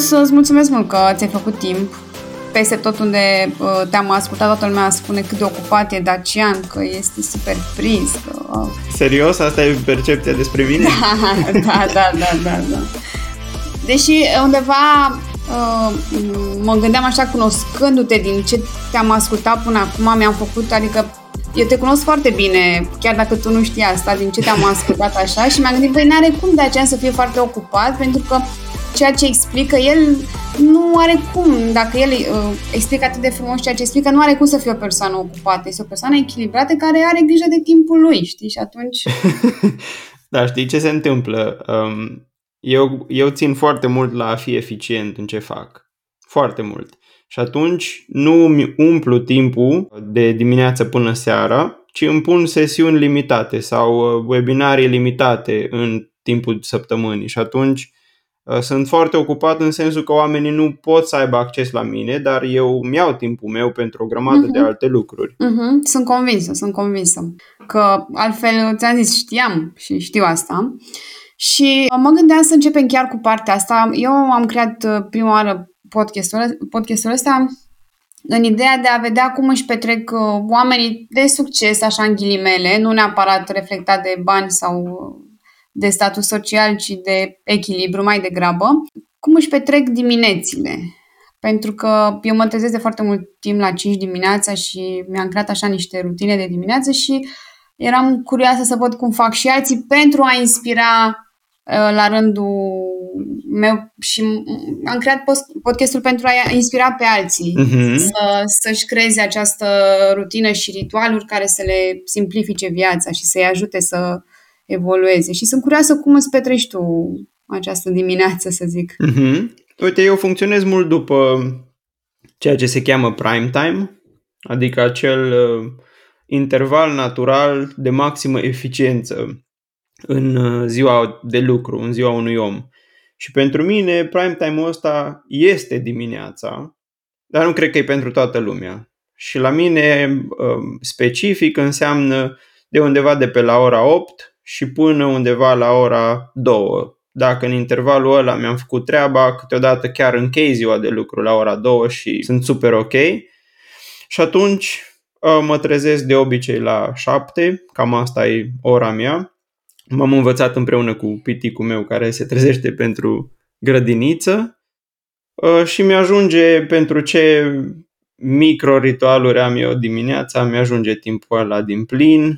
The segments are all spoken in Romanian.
să-ți mulțumesc mult că ți-ai făcut timp. Peste tot unde uh, te-am ascultat, toată lumea spune cât de ocupat e Dacian, că este super prins. Că, uh... Serios? Asta e percepția despre mine? da, da, da, da, da, da. Deși undeva uh, mă gândeam așa, cunoscându-te din ce te-am ascultat până acum, mi-am făcut, adică eu te cunosc foarte bine, chiar dacă tu nu știi asta, din ce te-am ascultat așa și mi-am gândit, băi, n-are cum de aceea să fie foarte ocupat, pentru că ceea ce explică el nu are cum, dacă el uh, explică atât de frumos ceea ce explică, nu are cum să fie o persoană ocupată. Este o persoană echilibrată care are grijă de timpul lui, știi? Și atunci... da, știi ce se întâmplă? Um, eu, eu țin foarte mult la a fi eficient în ce fac. Foarte mult. Și atunci nu îmi umplu timpul de dimineață până seara, ci îmi pun sesiuni limitate sau uh, webinarii limitate în timpul săptămânii. Și atunci uh, sunt foarte ocupat în sensul că oamenii nu pot să aibă acces la mine, dar eu îmi iau timpul meu pentru o grămadă uh-huh. de mhm. alte lucruri. Uh-huh. Sunt convinsă, sunt convinsă. Că altfel, ți-am zis, știam și știu asta. Și mă gândeam să începem chiar cu partea asta. Eu am creat uh, prima oară podcastul, podcastul ăsta în ideea de a vedea cum își petrec uh, oamenii de succes, așa în ghilimele, nu neapărat reflectat de bani sau de status social, ci de echilibru mai degrabă, cum își petrec diminețile. Pentru că eu mă trezesc de foarte mult timp la 5 dimineața și mi-am creat așa niște rutine de dimineață și eram curioasă să văd cum fac și alții pentru a inspira Uh, la rândul meu și am creat podcastul pentru a inspira pe alții uh-huh. să, să-și creeze această rutină și ritualuri care să le simplifice viața și să-i ajute să evolueze. Și sunt curioasă cum îți petreci tu această dimineață, să zic. Uh-huh. Uite, eu funcționez mult după ceea ce se cheamă prime time, adică acel uh, interval natural de maximă eficiență în uh, ziua de lucru, în ziua unui om. Și pentru mine, prime time-ul ăsta este dimineața, dar nu cred că e pentru toată lumea. Și la mine, um, specific, înseamnă de undeva de pe la ora 8 și până undeva la ora 2. Dacă în intervalul ăla mi-am făcut treaba, câteodată chiar închei ziua de lucru la ora 2 și sunt super ok. Și atunci uh, mă trezesc de obicei la 7, cam asta e ora mea m-am învățat împreună cu piticul meu care se trezește pentru grădiniță uh, și mi-ajunge pentru ce micro-ritualuri am eu dimineața, mi-ajunge timpul ăla din plin, uh,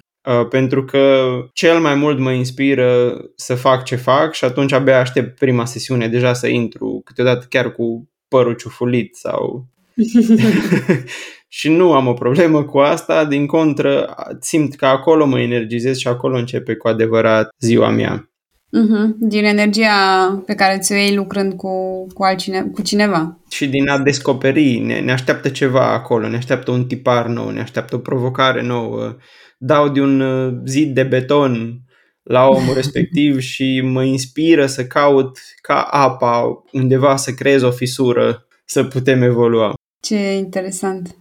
pentru că cel mai mult mă inspiră să fac ce fac și atunci abia aștept prima sesiune deja să intru, câteodată chiar cu părul ciufulit sau și nu am o problemă cu asta, din contră simt că acolo mă energizez și acolo începe cu adevărat ziua mea. Uh-huh. Din energia pe care ți-o iei lucrând cu, cu, altcine, cu cineva. Și din a descoperi, ne, ne așteaptă ceva acolo, ne așteaptă un tipar nou, ne așteaptă o provocare nouă. Dau de un uh, zid de beton la omul respectiv și mă inspiră să caut ca apa undeva să creez o fisură să putem evolua. Ce interesant.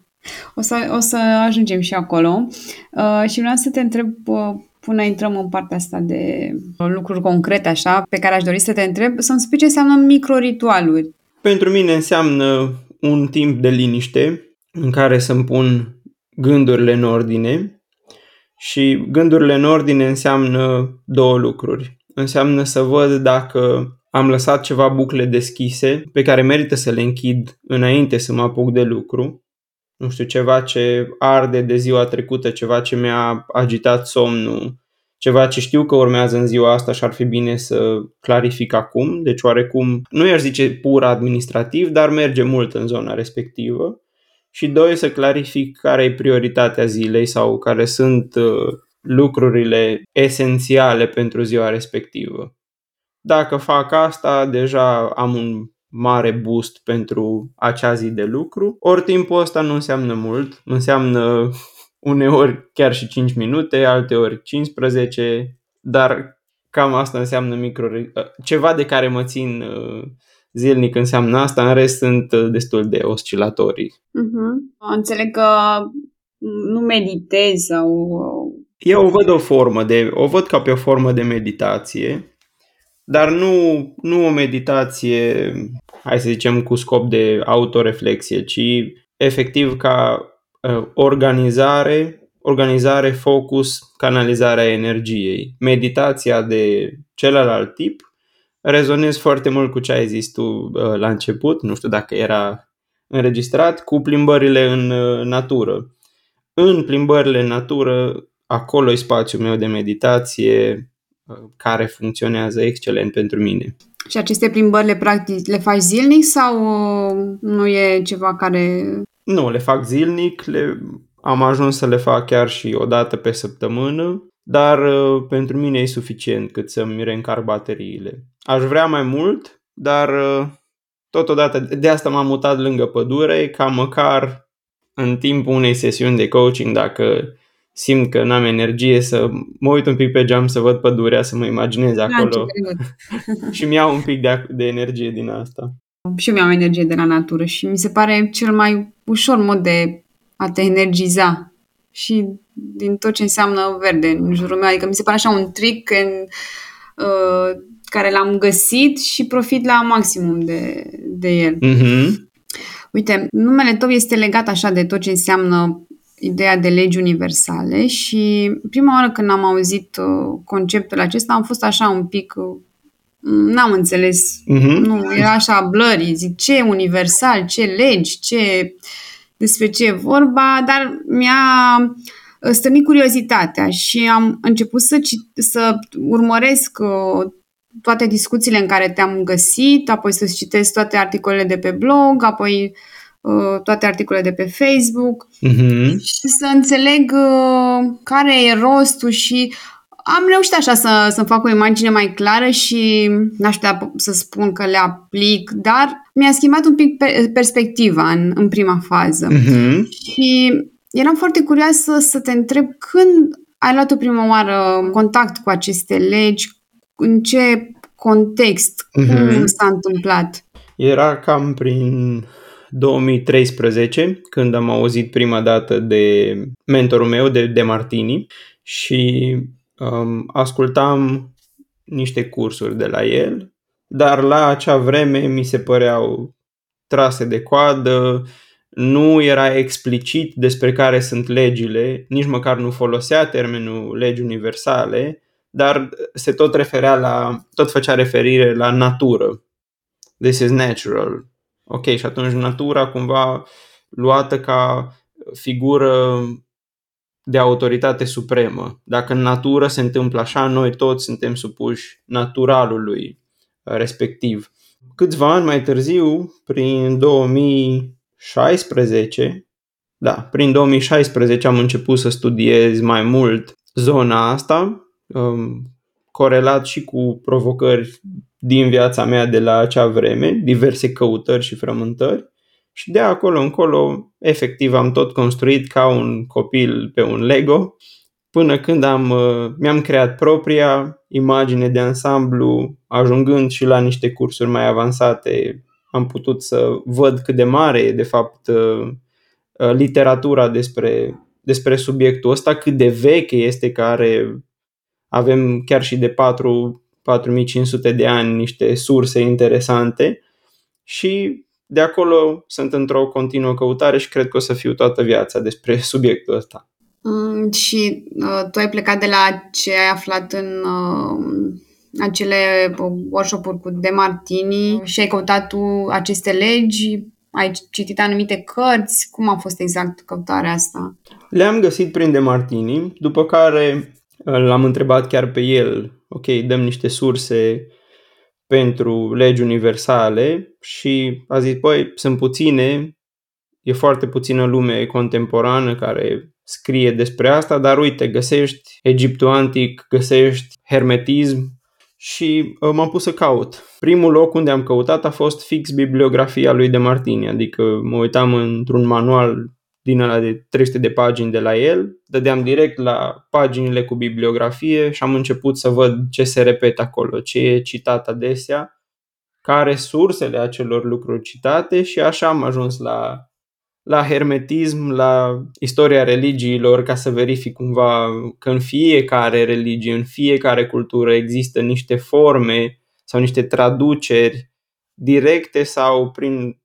O să, o să ajungem și acolo. Uh, și vreau să te întreb, uh, până intrăm în partea asta de lucruri concrete, așa, pe care aș dori să te întreb, să-mi spui ce înseamnă microritualuri. Pentru mine înseamnă un timp de liniște în care să-mi pun gândurile în ordine și gândurile în ordine înseamnă două lucruri. Înseamnă să văd dacă am lăsat ceva bucle deschise pe care merită să le închid înainte să mă apuc de lucru. Nu știu, ceva ce arde de ziua trecută, ceva ce mi-a agitat somnul, ceva ce știu că urmează în ziua asta și ar fi bine să clarific acum. Deci oarecum, nu i-aș zice pur administrativ, dar merge mult în zona respectivă. Și doi, să clarific care e prioritatea zilei sau care sunt uh, lucrurile esențiale pentru ziua respectivă. Dacă fac asta, deja am un mare boost pentru acea zi de lucru. Ori timpul ăsta nu înseamnă mult, înseamnă uneori chiar și 5 minute, alteori 15, dar cam asta înseamnă micro... Ceva de care mă țin uh, zilnic înseamnă asta, în rest sunt uh, destul de oscilatorii. Uh-huh. Înțeleg că nu meditezi sau... Eu o văd o formă de, o văd ca pe o formă de meditație, dar nu, nu o meditație hai să zicem, cu scop de autoreflexie, ci efectiv ca uh, organizare, organizare, focus, canalizarea energiei. Meditația de celălalt tip rezonez foarte mult cu ce ai zis tu uh, la început, nu știu dacă era înregistrat, cu plimbările în uh, natură. În plimbările în natură, acolo e spațiul meu de meditație uh, care funcționează excelent pentru mine. Și aceste plimbări le practic le faci zilnic sau nu e ceva care... Nu, le fac zilnic, le, am ajuns să le fac chiar și o dată pe săptămână, dar uh, pentru mine e suficient cât să-mi reîncarc bateriile. Aș vrea mai mult, dar uh, totodată de asta m-am mutat lângă pădure, ca măcar în timpul unei sesiuni de coaching, dacă simt că n-am energie să mă uit un pic pe geam să văd pădurea, să mă imaginez da, acolo și mi-au un pic de, de energie din asta. Și eu mi-am energie de la natură și mi se pare cel mai ușor mod de a te energiza și din tot ce înseamnă verde în jurul meu. Adică mi se pare așa un trick în, uh, care l-am găsit și profit la maximum de, de el. Mm-hmm. Uite, numele tău este legat așa de tot ce înseamnă ideea de legi universale și prima oară când am auzit uh, conceptul acesta am fost așa un pic uh, n-am înțeles, uh-huh. nu, era așa blurry, zic ce universal, ce legi, ce despre ce e vorba, dar mi-a uh, stănit curiozitatea și am început să, să urmăresc toate discuțiile în care te-am găsit, apoi să citesc toate articolele de pe blog, apoi uh, toate articolele de pe Facebook uh-huh. și să înțeleg uh, care e rostul și am reușit așa să, să fac o imagine mai clară și n-aș putea să spun că le aplic, dar mi-a schimbat un pic perspectiva în, în prima fază. Uh-huh. Și eram foarte curioasă să te întreb când ai luat o prima oară contact cu aceste legi, în ce context, mm-hmm. cum s-a întâmplat? Era cam prin 2013, când am auzit prima dată de mentorul meu, de, de Martini, și um, ascultam niște cursuri de la el, dar la acea vreme mi se păreau trase de coadă, nu era explicit despre care sunt legile, nici măcar nu folosea termenul legi universale, dar se tot referea la, tot făcea referire la natură. This is natural. Ok, și atunci natura cumva luată ca figură de autoritate supremă. Dacă în natură se întâmplă așa, noi toți suntem supuși naturalului respectiv. Câțiva ani mai târziu, prin 2016, da, prin 2016 am început să studiez mai mult zona asta um, corelat și cu provocări din viața mea de la acea vreme, diverse căutări și frământări. Și de acolo încolo, efectiv, am tot construit ca un copil pe un Lego, până când am, uh, mi-am creat propria imagine de ansamblu, ajungând și la niște cursuri mai avansate, am putut să văd cât de mare e, de fapt, uh, uh, literatura despre, despre subiectul ăsta, cât de veche este, care avem chiar și de 4, 4500 de ani niște surse interesante și de acolo sunt într-o continuă căutare și cred că o să fiu toată viața despre subiectul ăsta. Mm, și uh, tu ai plecat de la ce ai aflat în uh, acele workshop-uri cu De Martini și ai căutat tu aceste legi? Ai citit anumite cărți? Cum a fost exact căutarea asta? Le-am găsit prin De Martini, după care L-am întrebat chiar pe el, ok, dăm niște surse pentru legi universale și a zis, băi, sunt puține, e foarte puțină lume contemporană care scrie despre asta, dar uite, găsești Egiptul antic, găsești hermetism și uh, m-am pus să caut. Primul loc unde am căutat a fost fix bibliografia lui de Martini, adică mă uitam într-un manual din ăla de 300 de pagini de la el, dădeam direct la paginile cu bibliografie și am început să văd ce se repetă acolo, ce e citat adesea, care sursele acelor lucruri citate și așa am ajuns la, la hermetism, la istoria religiilor, ca să verific cumva că în fiecare religie, în fiecare cultură există niște forme sau niște traduceri directe sau prin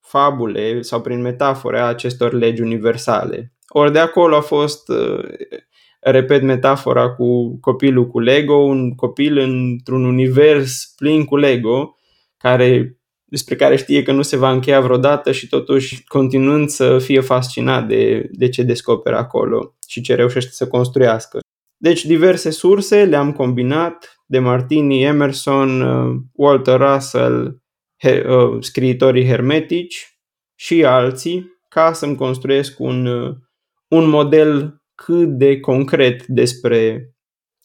fabule sau prin metafore a acestor legi universale. Ori de acolo a fost, uh, repet metafora cu copilul cu Lego, un copil într-un univers plin cu Lego, care, despre care știe că nu se va încheia vreodată și totuși continuând să fie fascinat de, de ce descoperă acolo și ce reușește să construiască. Deci diverse surse le-am combinat, de Martini, Emerson, uh, Walter Russell, uh, scriitorii hermetici și alții, ca să-mi construiesc un, uh, un model cât de concret despre,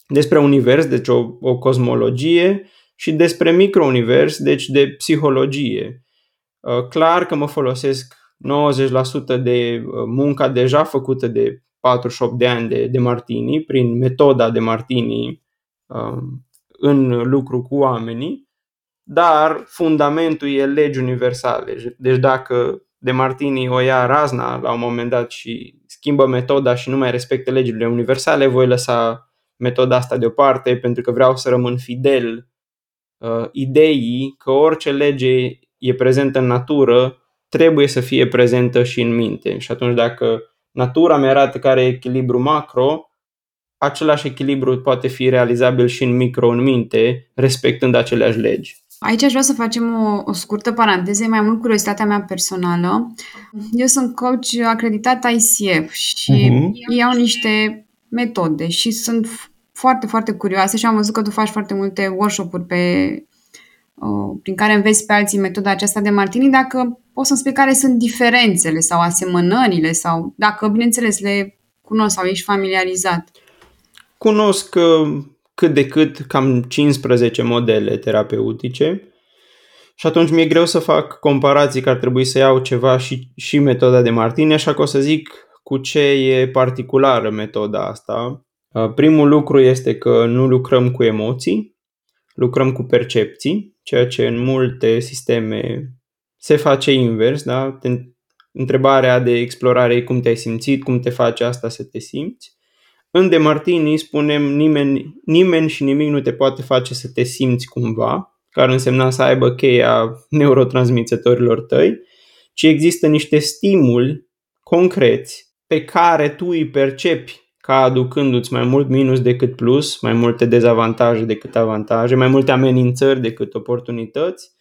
despre univers, deci o, o cosmologie, și despre microunivers, deci de psihologie. Clar că mă folosesc 90% de munca deja făcută de 48 de ani de, de Martini, prin metoda de Martini în lucru cu oamenii, dar fundamentul e legi universale. Deci dacă de Martini o ia razna la un moment dat și schimbă metoda și nu mai respectă legile universale, voi lăsa metoda asta deoparte pentru că vreau să rămân fidel uh, ideii că orice lege e prezentă în natură trebuie să fie prezentă și în minte. Și atunci dacă natura mi arată care e echilibru macro, același echilibru poate fi realizabil și în micro, în minte, respectând aceleași legi. Aici aș vrea să facem o, o scurtă paranteză, mai mult curiozitatea mea personală. Eu sunt coach acreditat ICF și uh-huh. iau niște metode și sunt foarte, foarte curioase și am văzut că tu faci foarte multe workshop-uri pe, uh, prin care înveți pe alții metoda aceasta de Martini, dacă poți să-mi spui care sunt diferențele sau asemănările sau dacă, bineînțeles, le cunosc sau ești familiarizat. Cunosc uh, cât de cât cam 15 modele terapeutice și atunci mi-e greu să fac comparații că ar trebui să iau ceva și, și metoda de Martini, așa că o să zic cu ce e particulară metoda asta. Uh, primul lucru este că nu lucrăm cu emoții, lucrăm cu percepții, ceea ce în multe sisteme se face invers, da? Întrebarea de explorare e cum te-ai simțit, cum te face asta să te simți. În De Martini spunem nimeni, nimeni și nimic nu te poate face să te simți cumva, care însemna să aibă cheia neurotransmițătorilor tăi, ci există niște stimuli concreți pe care tu îi percepi ca aducându-ți mai mult minus decât plus, mai multe dezavantaje decât avantaje, mai multe amenințări decât oportunități,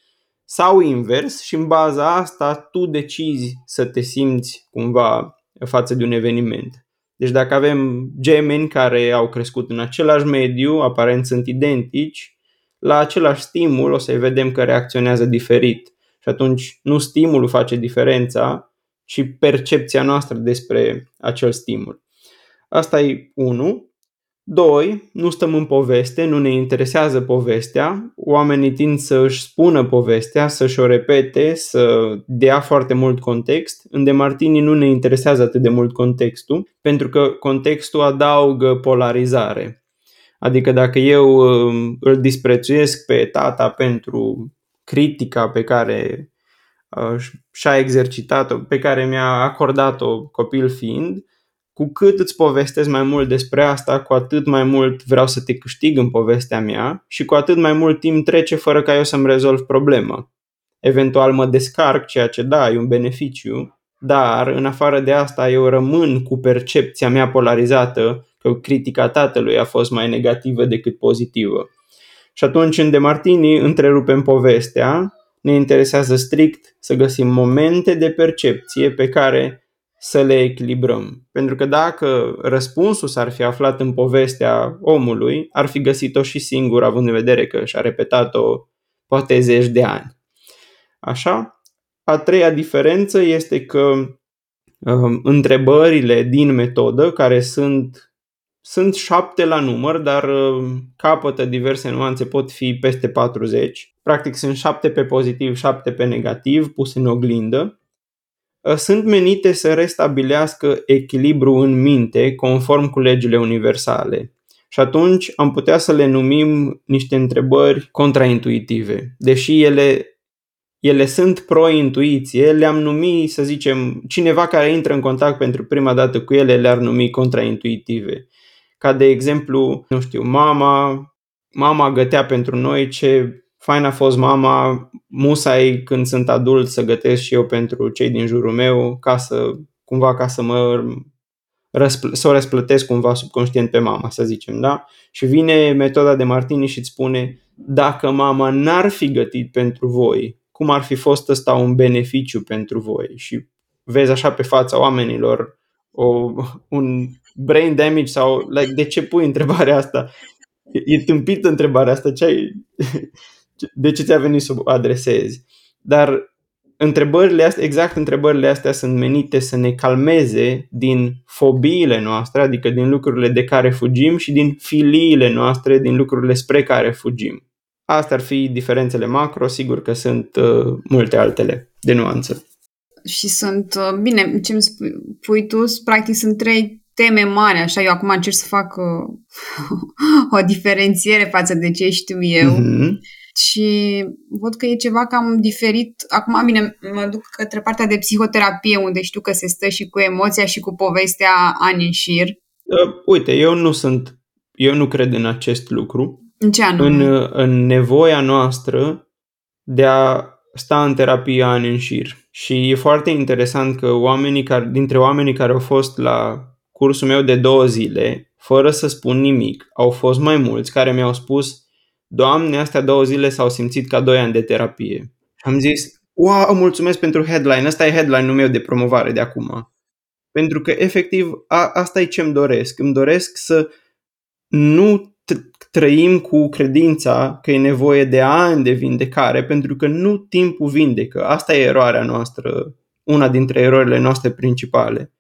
sau invers și în baza asta tu decizi să te simți cumva față de un eveniment. Deci dacă avem gemeni care au crescut în același mediu, aparent sunt identici, la același stimul o să vedem că reacționează diferit. Și atunci nu stimulul face diferența, ci percepția noastră despre acel stimul. Asta e unul. Doi, nu stăm în poveste, nu ne interesează povestea, oamenii tind să își spună povestea, să-și o repete, să dea foarte mult context. În Demartini nu ne interesează atât de mult contextul, pentru că contextul adaugă polarizare. Adică dacă eu um, îl disprețuiesc pe tata pentru critica pe care uh, și-a exercitat-o, pe care mi-a acordat-o copil fiind, cu cât îți povestesc mai mult despre asta, cu atât mai mult vreau să te câștig în povestea mea și cu atât mai mult timp trece fără ca eu să-mi rezolv problema. Eventual mă descarc, ceea ce da, e un beneficiu, dar în afară de asta eu rămân cu percepția mea polarizată că critica tatălui a fost mai negativă decât pozitivă. Și atunci în Demartini întrerupem povestea, ne interesează strict să găsim momente de percepție pe care să le echilibrăm. Pentru că dacă răspunsul s-ar fi aflat în povestea omului, ar fi găsit-o și singur, având în vedere că și-a repetat-o poate zeci de ani. Așa? A treia diferență este că um, întrebările din metodă, care sunt, sunt șapte la număr, dar um, capătă diverse nuanțe, pot fi peste 40. Practic sunt șapte pe pozitiv, șapte pe negativ, puse în oglindă Uh, sunt menite să restabilească echilibru în minte conform cu legile universale. Și atunci am putea să le numim niște întrebări contraintuitive. Deși ele, ele sunt pro-intuiție, le-am numit, să zicem, cineva care intră în contact pentru prima dată cu ele le-ar numi contraintuitive. Ca de exemplu, nu știu, mama, mama gătea pentru noi ce fain a fost mama, musai când sunt adult să gătesc și eu pentru cei din jurul meu ca să, cumva ca să mă răspl- să o răsplătesc cumva subconștient pe mama, să zicem, da? Și vine metoda de Martini și îți spune dacă mama n-ar fi gătit pentru voi, cum ar fi fost ăsta un beneficiu pentru voi? Și vezi așa pe fața oamenilor o, un brain damage sau like, de ce pui întrebarea asta? E, e tâmpită întrebarea asta, ce ai, de ce ți-a venit să o adresezi? Dar întrebările astea, exact întrebările astea sunt menite să ne calmeze din fobiile noastre, adică din lucrurile de care fugim și din filiile noastre, din lucrurile spre care fugim. Astea ar fi diferențele macro, sigur că sunt uh, multe altele de nuanță. Și sunt, uh, bine, ce îmi spui tu, practic sunt trei teme mari, așa, eu acum încerc să fac uh, o diferențiere față de ce știu eu. Mm-hmm și văd că e ceva cam diferit. Acum, bine, mă duc către partea de psihoterapie, unde știu că se stă și cu emoția și cu povestea ani în șir. Uh, uite, eu nu sunt, eu nu cred în acest lucru. În ce anume? În, în nevoia noastră de a sta în terapie ani în șir. Și e foarte interesant că oamenii care, dintre oamenii care au fost la cursul meu de două zile, fără să spun nimic, au fost mai mulți care mi-au spus Doamne, astea două zile s-au simțit ca doi ani de terapie. Am zis, wow, mulțumesc pentru headline, ăsta e headline-ul meu de promovare de acum. Pentru că, efectiv, a, asta e ce îmi doresc. Îmi doresc să nu trăim cu credința că e nevoie de ani de vindecare, pentru că nu timpul vindecă. Asta e eroarea noastră, una dintre erorile noastre principale.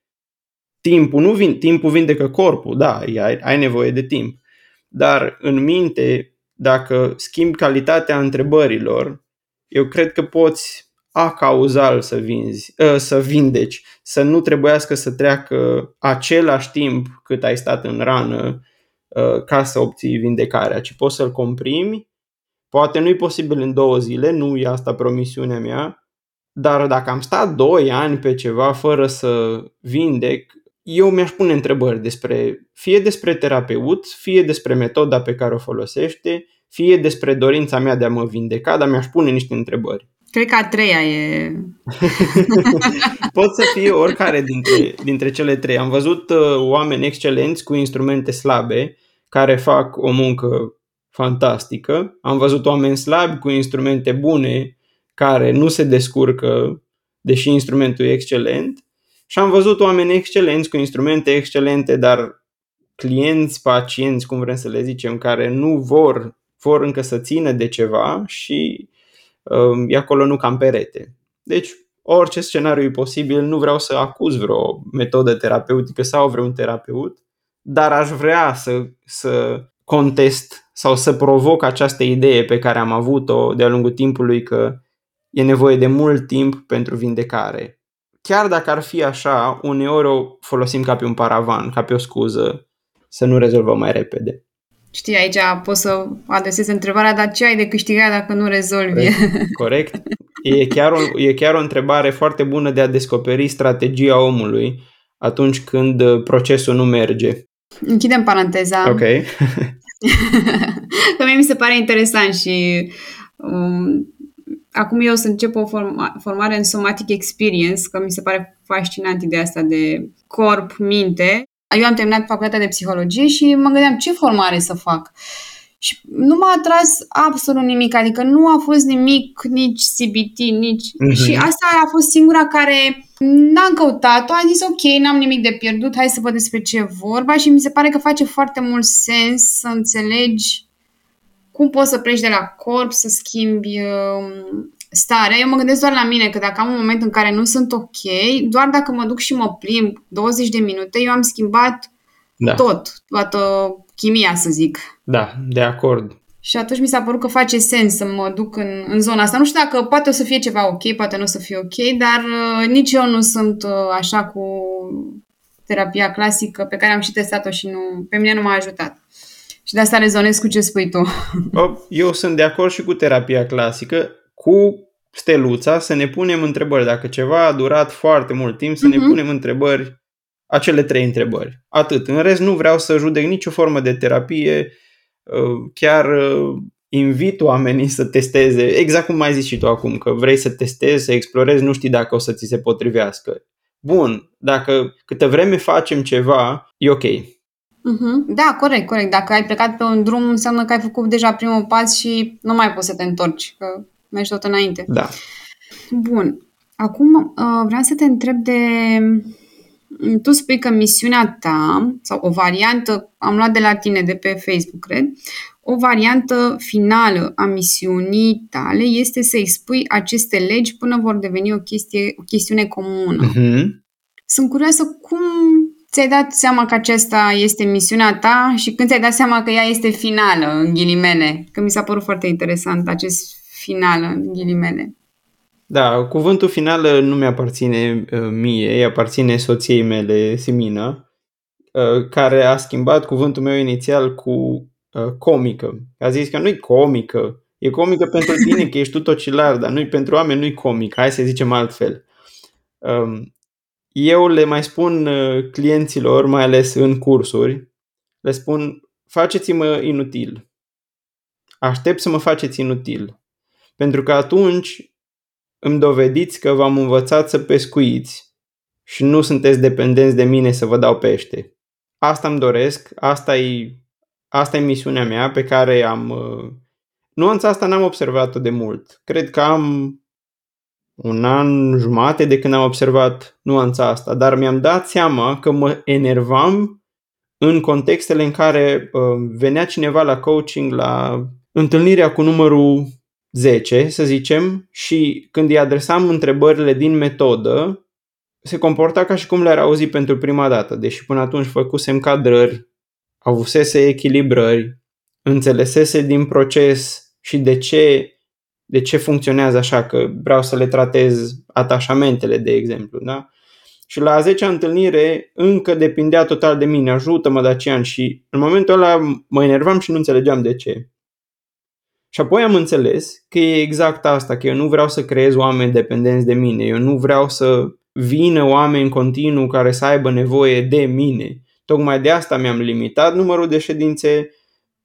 Timpul nu vin, timpul vindecă corpul, da, ai, ai nevoie de timp. Dar în minte dacă schimbi calitatea întrebărilor, eu cred că poți a cauzal să vinzi, ă, să vindeci, să nu trebuiască să treacă același timp cât ai stat în rană ă, ca să obții vindecarea, ci poți să-l comprimi. Poate nu e posibil în două zile, nu e asta promisiunea mea, dar dacă am stat doi ani pe ceva fără să vindec, eu mi-aș pune întrebări despre, fie despre terapeut, fie despre metoda pe care o folosește, fie despre dorința mea de a mă vindeca, dar mi-aș pune niște întrebări. Cred că a treia e... Pot să fie oricare dintre, dintre cele trei. Am văzut uh, oameni excelenți cu instrumente slabe care fac o muncă fantastică. Am văzut oameni slabi cu instrumente bune care nu se descurcă, deși instrumentul e excelent. Și am văzut oameni excelenți cu instrumente excelente, dar clienți, pacienți, cum vrem să le zicem, care nu vor, vor încă să țină de ceva și uh, e acolo nu cam perete. Deci, orice scenariu e posibil, nu vreau să acuz vreo metodă terapeutică sau vreun terapeut, dar aș vrea să, să contest sau să provoc această idee pe care am avut-o de-a lungul timpului că e nevoie de mult timp pentru vindecare chiar dacă ar fi așa, uneori o folosim ca pe un paravan, ca pe o scuză să nu rezolvăm mai repede. Știi, aici poți să adresezi întrebarea, dar ce ai de câștigat dacă nu rezolvi? Corect. Corect. E, chiar o, e chiar o întrebare foarte bună de a descoperi strategia omului atunci când procesul nu merge. Închidem paranteza. Ok. că mie mi se pare interesant și um, acum eu o să încep o forma, formare în Somatic Experience, că mi se pare fascinant ideea asta de corp, minte. Eu am terminat facultatea de psihologie și mă gândeam ce formare să fac. Și nu m-a atras absolut nimic, adică nu a fost nimic, nici CBT, nici... Uh-huh. Și asta a fost singura care n-am căutat-o, am zis ok, n-am nimic de pierdut, hai să văd despre ce e vorba și mi se pare că face foarte mult sens să înțelegi cum poți să pleci de la corp, să schimbi uh, starea. Eu mă gândesc doar la mine, că dacă am un moment în care nu sunt ok, doar dacă mă duc și mă plimb 20 de minute, eu am schimbat da. tot, toată chimia, să zic. Da, de acord. Și atunci mi s-a părut că face sens să mă duc în, în zona asta. Nu știu dacă poate o să fie ceva ok, poate nu o să fie ok, dar uh, nici eu nu sunt uh, așa cu terapia clasică pe care am și testat-o și nu, pe mine nu m-a ajutat. Și de asta rezonez cu ce spui tu. Eu sunt de acord și cu terapia clasică, cu steluța, să ne punem întrebări. Dacă ceva a durat foarte mult timp, să uh-huh. ne mhm. punem întrebări, acele trei întrebări. Atât. În rest, nu vreau să judec nicio formă de terapie, uh, chiar uh, invit oamenii să testeze, exact cum mai zis și tu acum, că vrei să testezi, să explorezi, nu știi dacă o să ți se potrivească. Bun, dacă câtă vreme facem ceva, e ok. Uh-huh. Da, corect, corect. Dacă ai plecat pe un drum, înseamnă că ai făcut deja primul pas și nu mai poți să te întorci, că mergi tot înainte. Da. Bun. Acum uh, vreau să te întreb de... Tu spui că misiunea ta, sau o variantă, am luat de la tine, de pe Facebook, cred, o variantă finală a misiunii tale este să expui aceste legi până vor deveni o, chestie, o chestiune comună. Uh-huh. Sunt curioasă cum ți-ai dat seama că aceasta este misiunea ta și când ți-ai dat seama că ea este finală, în ghilimele? Că mi s-a părut foarte interesant acest final, în ghilimele. Da, cuvântul final nu mi-aparține uh, mie, îi aparține soției mele, Simina, uh, care a schimbat cuvântul meu inițial cu uh, comică. A zis că nu-i comică, e comică pentru tine că ești tu tocilar, dar nu pentru oameni nu-i comică, hai să zicem altfel. Um, eu le mai spun clienților, mai ales în cursuri, le spun faceți-mă inutil. Aștept să mă faceți inutil. Pentru că atunci îmi dovediți că v-am învățat să pescuiți și nu sunteți dependenți de mine să vă dau pește. Asta îmi doresc, asta e, asta e misiunea mea pe care am... Uh, nuanța asta n-am observat-o de mult. Cred că am un an jumate de când am observat nuanța asta, dar mi-am dat seama că mă enervam în contextele în care uh, venea cineva la coaching, la întâlnirea cu numărul 10, să zicem, și când îi adresam întrebările din metodă, se comporta ca și cum le-ar auzi pentru prima dată, deși până atunci făcusem cadrări, avusese echilibrări, înțelesese din proces și de ce, de ce funcționează așa, că vreau să le tratez atașamentele, de exemplu, da? Și la a 10 întâlnire încă depindea total de mine, ajută-mă Dacian și în momentul ăla mă enervam și nu înțelegeam de ce. Și apoi am înțeles că e exact asta, că eu nu vreau să creez oameni dependenți de mine, eu nu vreau să vină oameni continuu care să aibă nevoie de mine. Tocmai de asta mi-am limitat numărul de ședințe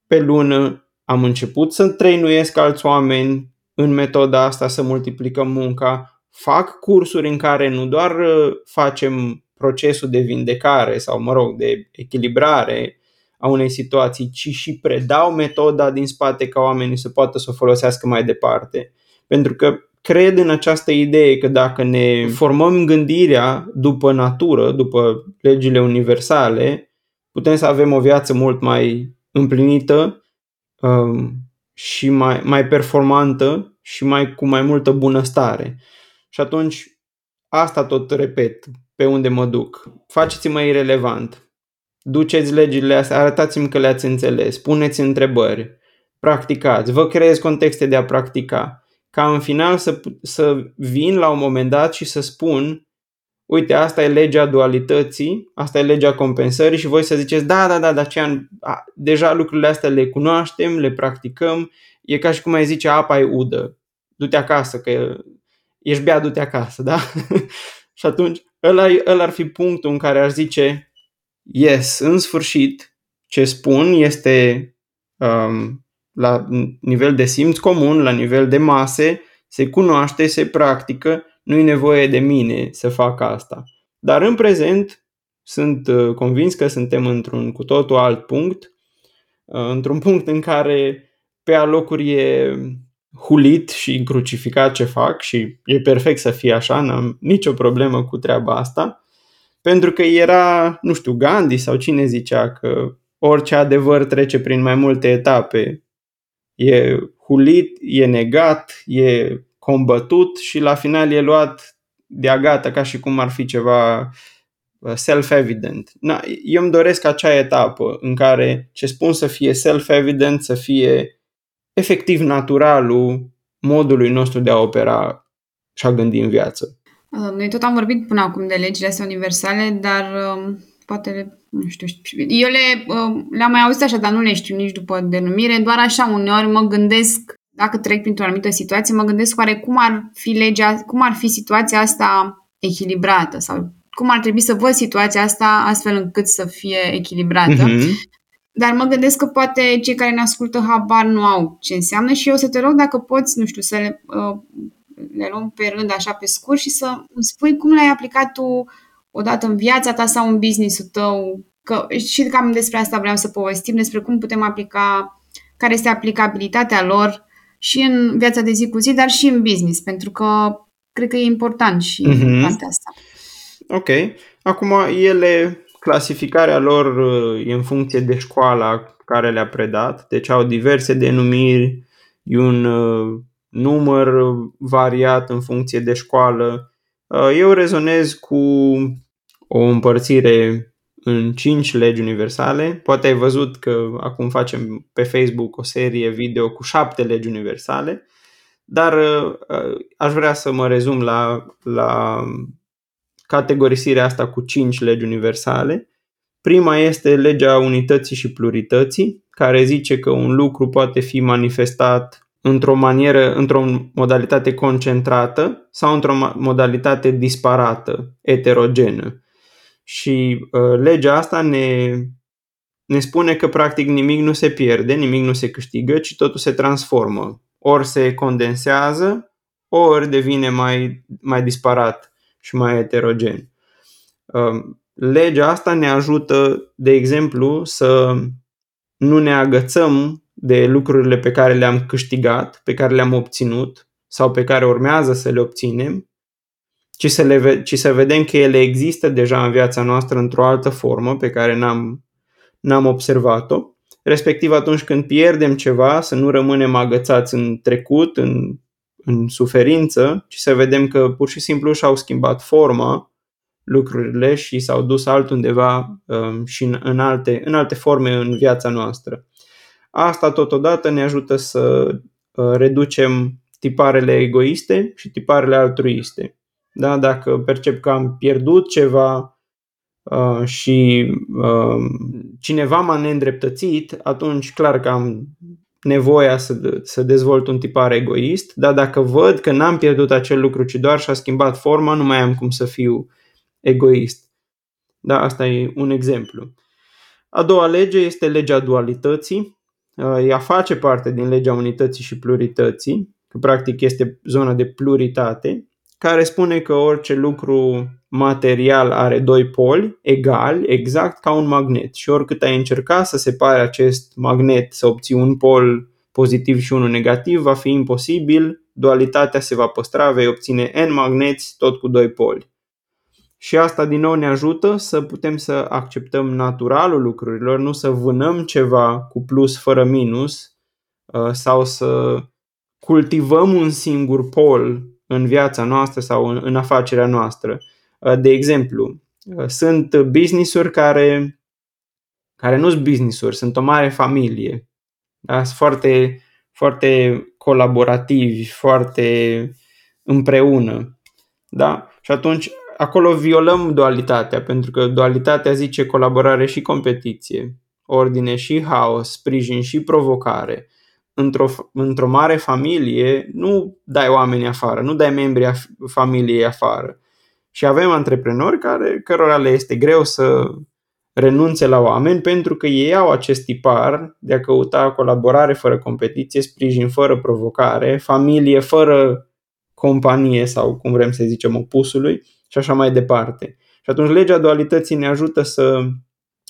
pe lună, am început să trăinuiesc alți oameni în metoda asta să multiplicăm munca, fac cursuri în care nu doar uh, facem procesul de vindecare sau, mă rog, de echilibrare a unei situații, ci și predau metoda din spate ca oamenii să poată să o folosească mai departe. Pentru că cred în această idee că dacă ne formăm gândirea după natură, după legile universale, putem să avem o viață mult mai împlinită um, și mai, mai performantă și mai cu mai multă bunăstare. Și atunci asta tot repet pe unde mă duc. Faceți-mă irelevant duceți legile astea, arătați-mi că le-ați înțeles, puneți întrebări, practicați, vă creez contexte de a practica, ca în final să, să vin la un moment dat și să spun uite, asta e legea dualității, asta e legea compensării și voi să ziceți, da, da, da, Dacian, a, deja lucrurile astea le cunoaștem, le practicăm, e ca și cum ai zice, apa e udă, du-te acasă, că ești bea, du-te acasă, da? și atunci, ăla, ăla ar fi punctul în care aș zice, yes, în sfârșit, ce spun este um, la nivel de simț comun, la nivel de mase, se cunoaște, se practică, nu e nevoie de mine să fac asta. Dar în prezent sunt uh, convins că suntem într-un cu totul alt punct, uh, într-un punct în care pe alocuri e hulit și crucificat ce fac și e perfect să fie așa, n-am nicio problemă cu treaba asta, pentru că era, nu știu, Gandhi sau cine zicea că orice adevăr trece prin mai multe etape. E hulit, e negat, e combătut și la final e luat de-a gata ca și cum ar fi ceva uh, self-evident. Na, eu îmi doresc acea etapă în care ce spun să fie self-evident, să fie efectiv naturalul modului nostru de a opera și a gândi în viață. Uh, noi tot am vorbit până acum de legile astea universale, dar um, poate, nu știu, eu le, um, le-am mai auzit așa, dar nu le știu nici după denumire, doar așa uneori mă gândesc, dacă trec printr-o anumită situație, mă gândesc oare cum ar fi legea, cum ar fi situația asta echilibrată sau cum ar trebui să văd situația asta astfel încât să fie echilibrată. Mm-hmm. dar mă gândesc că poate cei care ne ascultă habar nu au ce înseamnă și eu să te rog dacă poți, nu știu, să le, uh, le luăm pe rând așa pe scurt și să îmi spui cum le-ai aplicat tu odată în viața ta sau în business-ul tău. Că, și cam despre asta vreau să povestim, despre cum putem aplica, care este aplicabilitatea lor și în viața de zi cu zi, dar și în business, pentru că cred că e important și mm-hmm. partea asta. Ok. Acum, ele, clasificarea lor e în funcție de școala care le-a predat, deci au diverse denumiri, un uh, număr variat în funcție de școală. Uh, eu rezonez cu o împărțire în 5 legi universale. Poate ai văzut că acum facem pe Facebook o serie video cu 7 legi universale, dar uh, aș vrea să mă rezum la, la categorisirea asta cu 5 legi universale. Prima este legea unității și plurității, care zice că un lucru poate fi manifestat într-o manieră, într-o modalitate concentrată sau într-o modalitate disparată, eterogenă. Și uh, legea asta ne, ne spune că practic nimic nu se pierde, nimic nu se câștigă, ci totul se transformă. Ori se condensează, ori devine mai, mai disparat și mai eterogen. Uh, legea asta ne ajută, de exemplu, să nu ne agățăm de lucrurile pe care le-am câștigat, pe care le-am obținut sau pe care urmează să le obținem, ci să, le, ci să vedem că ele există deja în viața noastră într-o altă formă pe care n-am, n-am observat-o. Respectiv atunci când pierdem ceva, să nu rămânem agățați în trecut, în, în suferință, ci să vedem că pur și simplu și-au schimbat forma lucrurile și s-au dus altundeva um, și în, în, alte, în alte forme în viața noastră. Asta totodată ne ajută să uh, reducem tiparele egoiste și tiparele altruiste. Da? Dacă percep că am pierdut ceva uh, și uh, cineva m-a neîndreptățit, atunci clar că am nevoia să, să dezvolt un tipar egoist, dar dacă văd că n-am pierdut acel lucru, ci doar și-a schimbat forma, nu mai am cum să fiu egoist. Da, asta e un exemplu. A doua lege este legea dualității. Uh, ea face parte din legea unității și plurității, că practic este zona de pluritate, care spune că orice lucru material are doi poli egali, exact ca un magnet. Și oricât ai încerca să separe acest magnet, să obții un pol pozitiv și unul negativ, va fi imposibil, dualitatea se va păstra, vei obține n magneți tot cu doi poli. Și asta din nou ne ajută să putem să acceptăm naturalul lucrurilor, nu să vânăm ceva cu plus fără minus uh, sau să cultivăm un singur pol în viața noastră sau în, în afacerea noastră. Uh, de exemplu, uh, sunt business-uri care, care nu sunt business-uri, sunt o mare familie. Da? Sunt foarte, foarte colaborativi, foarte împreună. Da? Și atunci acolo violăm dualitatea, pentru că dualitatea zice colaborare și competiție, ordine și haos, sprijin și provocare. Într-o, într-o mare familie nu dai oameni afară, nu dai membrii familiei afară. Și avem antreprenori care, cărora le este greu să renunțe la oameni pentru că ei au acest tipar de a căuta colaborare fără competiție, sprijin fără provocare, familie fără companie sau cum vrem să zicem opusului și așa mai departe. Și atunci legea dualității ne ajută să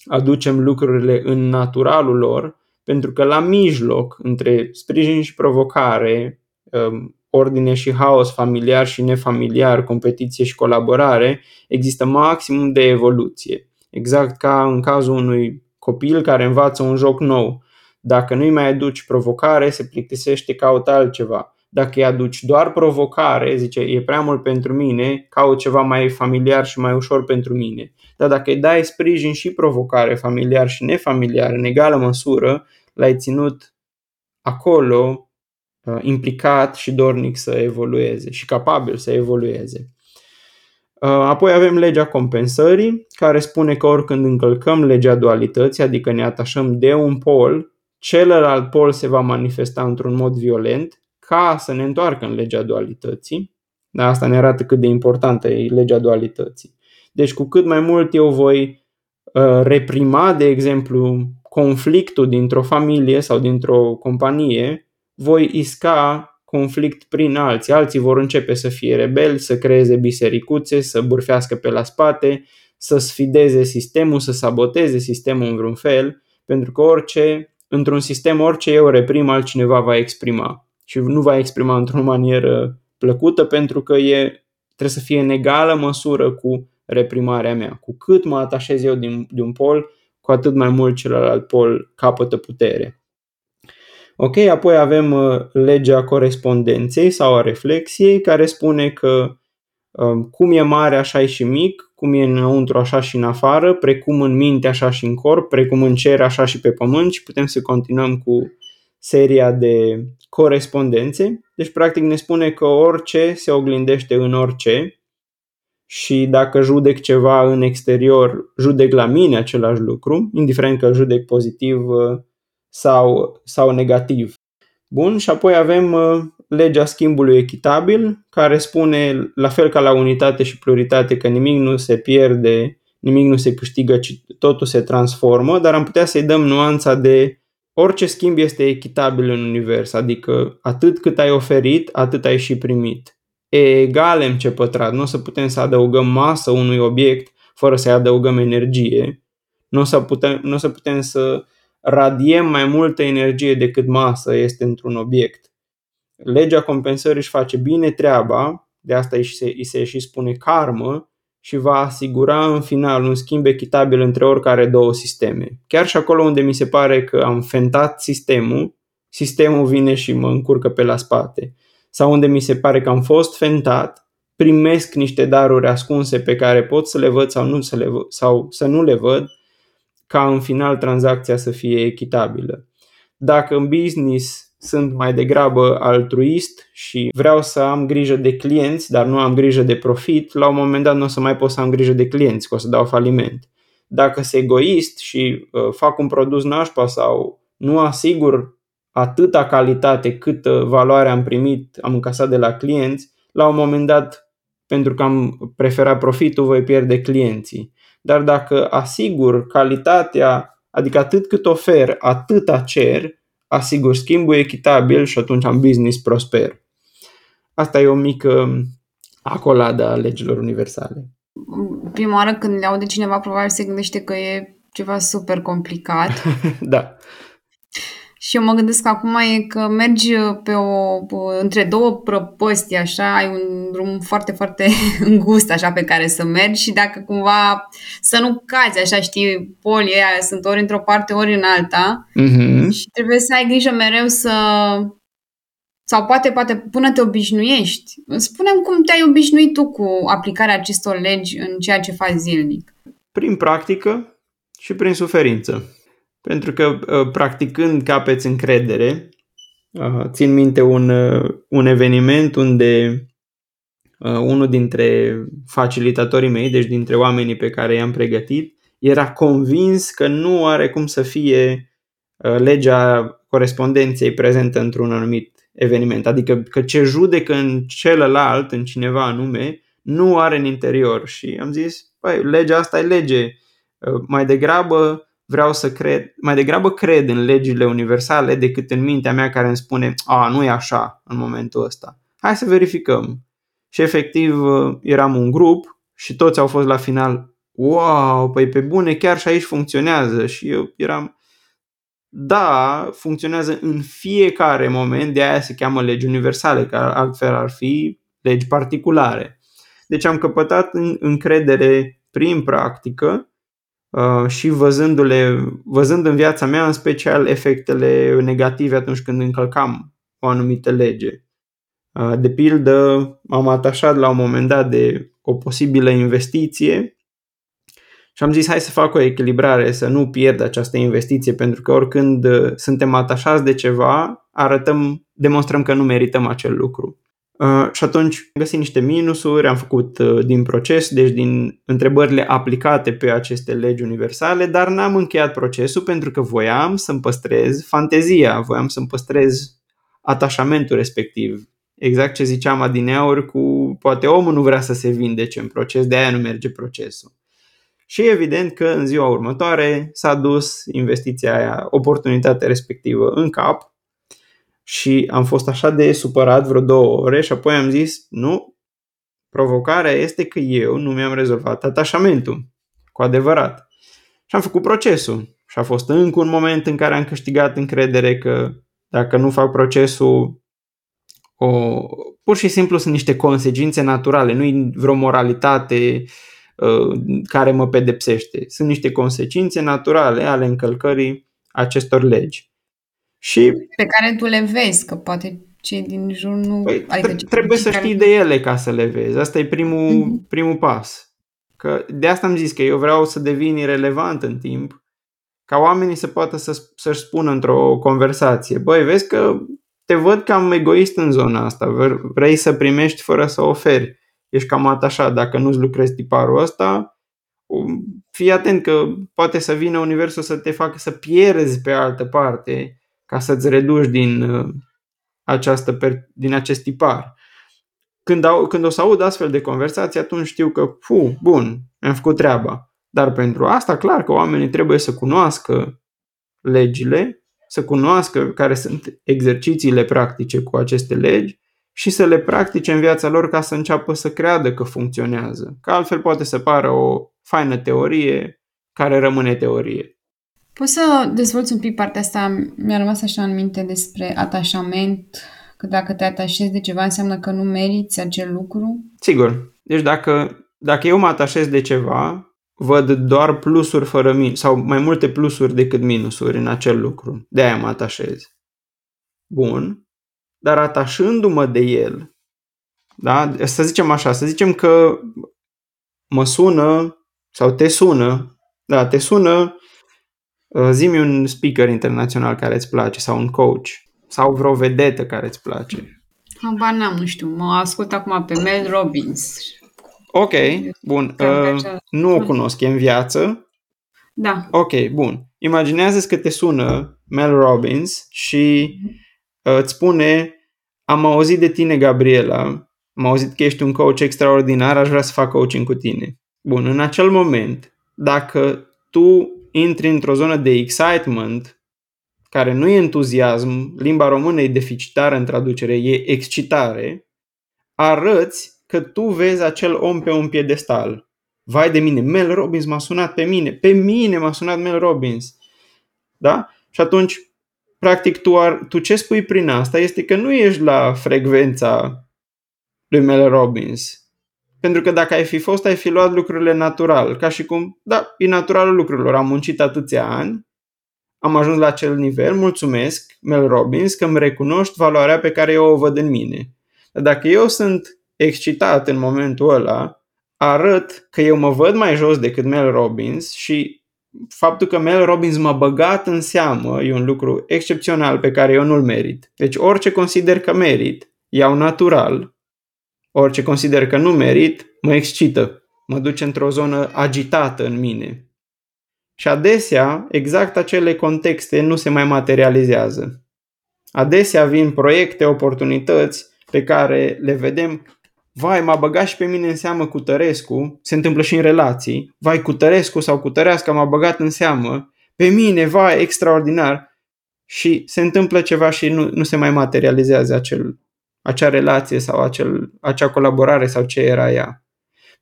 aducem lucrurile în naturalul lor, pentru că la mijloc, între sprijin și provocare, um, ordine și haos, familiar și nefamiliar, competiție și colaborare, există maximum de evoluție. Exact ca în cazul unui copil care învață un joc nou. Dacă nu-i mai aduci provocare, se plictisește, caută altceva. Dacă îi aduci doar provocare, zice, e prea mult pentru mine, caut ceva mai familiar și mai ușor pentru mine. Dar dacă îi dai sprijin și provocare familiar și nefamiliar în egală măsură, l-ai ținut acolo uh, implicat și dornic să evolueze și capabil să evolueze. Uh, apoi avem legea compensării, care spune că oricând încălcăm legea dualității, adică ne atașăm de un pol, celălalt pol se va manifesta într-un mod violent ca să ne întoarcă în legea dualității. Da, asta ne arată cât de importantă e legea dualității. Deci cu cât mai mult eu voi uh, reprima, de exemplu, conflictul dintr-o familie sau dintr-o companie, voi isca conflict prin alții. Alții vor începe să fie rebeli, să creeze bisericuțe, să bârfească pe la spate, să sfideze sistemul, să saboteze sistemul în vreun fel, pentru că orice, într-un sistem, orice eu reprim, altcineva va exprima. Și nu va exprima într-o manieră plăcută pentru că e, trebuie să fie în egală măsură cu reprimarea mea. Cu cât mă atașez eu din, de un pol, cu atât mai mult celălalt pol capătă putere. Ok, apoi avem uh, legea corespondenței sau a reflexiei care spune că um, cum e mare așa e și mic, cum e înăuntru așa și în afară, precum în minte așa și în corp, precum în cer așa și pe pământ și putem să continuăm cu seria de corespondențe. Deci practic ne spune că orice se oglindește în orice și dacă judec ceva în exterior, judec la mine același lucru, indiferent că judec pozitiv uh, sau, sau negativ. Bun, și apoi avem uh, legea schimbului echitabil, care spune, la fel ca la unitate și pluritate, că nimic nu se pierde, nimic nu se câștigă, ci totul se transformă, dar am putea să-i dăm nuanța de orice schimb este echitabil în univers, adică atât cât ai oferit, atât ai și primit. E egal MC pătrat, nu o să putem să adăugăm masă unui obiect fără să-i adăugăm energie, nu o să putem, nu o să, putem să radiem mai multă energie decât masă este într-un obiect. Legea compensării își face bine treaba, de asta îi se, îi se și spune karmă, și va asigura în final un schimb echitabil între oricare două sisteme. Chiar și acolo unde mi se pare că am fentat sistemul, sistemul vine și mă încurcă pe la spate. Sau unde mi se pare că am fost fentat, primesc niște daruri ascunse pe care pot să le văd sau, nu să, le văd, sau să nu le văd ca în final tranzacția să fie echitabilă. Dacă în business sunt mai degrabă altruist și vreau să am grijă de clienți, dar nu am grijă de profit, la un moment dat nu o să mai pot să am grijă de clienți, că o să dau faliment. Dacă sunt egoist și uh, fac un produs nașpa sau nu asigur atâta calitate cât valoare am primit, am încasat de la clienți, la un moment dat, pentru că am preferat profitul, voi pierde clienții dar dacă asigur calitatea, adică atât cât ofer, atâta cer, asigur schimbul echitabil și atunci am business prosper. Asta e o mică acoladă a legilor universale. Prima oară când le aude cineva, probabil se gândește că e ceva super complicat. da. Și eu mă gândesc că acum e că mergi pe o, între două prăpăsti, așa, ai un drum foarte, foarte îngust, așa, pe care să mergi și dacă cumva să nu cazi, așa, știi, polii aia sunt ori într-o parte, ori în alta mm-hmm. și trebuie să ai grijă mereu să... Sau poate, poate, până te obișnuiești. Spunem cum te-ai obișnuit tu cu aplicarea acestor legi în ceea ce faci zilnic. Prin practică și prin suferință. Pentru că uh, practicând capeți încredere, uh, țin minte un, uh, un eveniment unde unul dintre facilitatorii mei, deci dintre oamenii pe care i-am pregătit, era convins că nu are cum să fie legea corespondenței prezentă într-un anumit eveniment. Adică că ce judecă în celălalt, în cineva anume, nu are în interior. Și am zis, păi, legea asta e lege. Mai degrabă vreau să cred, mai degrabă cred în legile universale decât în mintea mea care îmi spune, a, nu e așa în momentul ăsta. Hai să verificăm. Și efectiv eram un grup și toți au fost la final, wow, păi pe bune, chiar și aici funcționează. Și eu eram, da, funcționează în fiecare moment, de aia se cheamă legi universale, că altfel ar fi legi particulare. Deci am căpătat încredere prin practică Uh, și văzându-le, văzând în viața mea în special efectele negative atunci când încălcam o anumită lege. Uh, de pildă, m-am atașat la un moment dat de o posibilă investiție și am zis hai să fac o echilibrare, să nu pierd această investiție, pentru că oricând uh, suntem atașați de ceva, arătăm, demonstrăm că nu merităm acel lucru. Uh, și atunci am găsit niște minusuri, am făcut uh, din proces, deci din întrebările aplicate pe aceste legi universale, dar n-am încheiat procesul pentru că voiam să-mi păstrez fantezia, voiam să-mi păstrez atașamentul respectiv. Exact ce ziceam adineauri cu poate omul nu vrea să se vindece în proces, de aia nu merge procesul. Și evident că în ziua următoare s-a dus investiția aia, oportunitatea respectivă în cap și am fost așa de supărat vreo două ore și apoi am zis, nu, provocarea este că eu nu mi-am rezolvat atașamentul, cu adevărat. Și am făcut procesul. Și a fost încă un moment în care am câștigat încredere că dacă nu fac procesul, o, pur și simplu sunt niște consecințe naturale, nu e vreo moralitate uh, care mă pedepsește. Sunt niște consecințe naturale ale încălcării acestor legi. Și pe care tu le vezi, că poate cei din jur nu... Păi, adică trebuie să știi care... de ele ca să le vezi. Asta e primul, mm-hmm. primul pas. Că de asta am zis că eu vreau să devin irelevant în timp, ca oamenii să poată să, să-și spună într-o conversație, băi, vezi că te văd cam egoist în zona asta, vrei să primești fără să oferi, ești cam atașat, dacă nu-ți lucrezi tiparul ăsta, um, fii atent că poate să vină universul să te facă să pierzi pe altă parte ca să-ți reduci din, uh, această, din acest tipar. Când, au, când o să aud astfel de conversații, atunci știu că, fu, bun, am făcut treaba. Dar pentru asta, clar că oamenii trebuie să cunoască legile, să cunoască care sunt exercițiile practice cu aceste legi și să le practice în viața lor ca să înceapă să creadă că funcționează. Că altfel poate să pară o faină teorie care rămâne teorie. Poți să dezvolți un pic partea asta? Mi-a rămas așa în minte despre atașament, că dacă te atașezi de ceva înseamnă că nu meriți acel lucru? Sigur. Deci dacă, dacă eu mă atașez de ceva, văd doar plusuri fără minus, sau mai multe plusuri decât minusuri în acel lucru. De aia mă atașez. Bun. Dar atașându-mă de el, da? să zicem așa, să zicem că mă sună sau te sună, da, te sună, uh, zi un speaker internațional care îți place sau un coach sau vreo vedetă care îți place. Habar n-am, nu știu, mă ascult acum pe Mel Robbins Ok, bun. Uh, nu o cunosc, e în viață? Da. Ok, bun. Imaginează că te sună Mel Robbins și uh, îți spune am auzit de tine, Gabriela, am auzit că ești un coach extraordinar, aș vrea să fac coaching cu tine. Bun, în acel moment, dacă tu intri într-o zonă de excitement, care nu e entuziasm, limba română e deficitară în traducere, e excitare, arăți că tu vezi acel om pe un piedestal. Vai de mine, Mel Robbins m-a sunat pe mine, pe mine m-a sunat Mel Robbins. Da? Și atunci, practic, tu, ar, tu ce spui prin asta este că nu ești la frecvența lui Mel Robbins. Pentru că dacă ai fi fost, ai fi luat lucrurile natural. Ca și cum, da, e naturalul lucrurilor. Am muncit atâția ani, am ajuns la acel nivel, mulțumesc, Mel Robbins, că îmi recunoști valoarea pe care eu o văd în mine. Dar dacă eu sunt excitat în momentul ăla, arăt că eu mă văd mai jos decât Mel Robbins și faptul că Mel Robbins m-a băgat în seamă e un lucru excepțional pe care eu nu-l merit. Deci orice consider că merit, iau natural. Orice consider că nu merit, mă excită. Mă duce într-o zonă agitată în mine. Și adesea, exact acele contexte nu se mai materializează. Adesea vin proiecte, oportunități pe care le vedem vai, m-a băgat și pe mine în seamă cu Tărescu, se întâmplă și în relații, vai, cu Tărescu sau cu Tărească m-a băgat în seamă, pe mine, vai, extraordinar, și se întâmplă ceva și nu, nu se mai materializează acel, acea relație sau acel, acea colaborare sau ce era ea.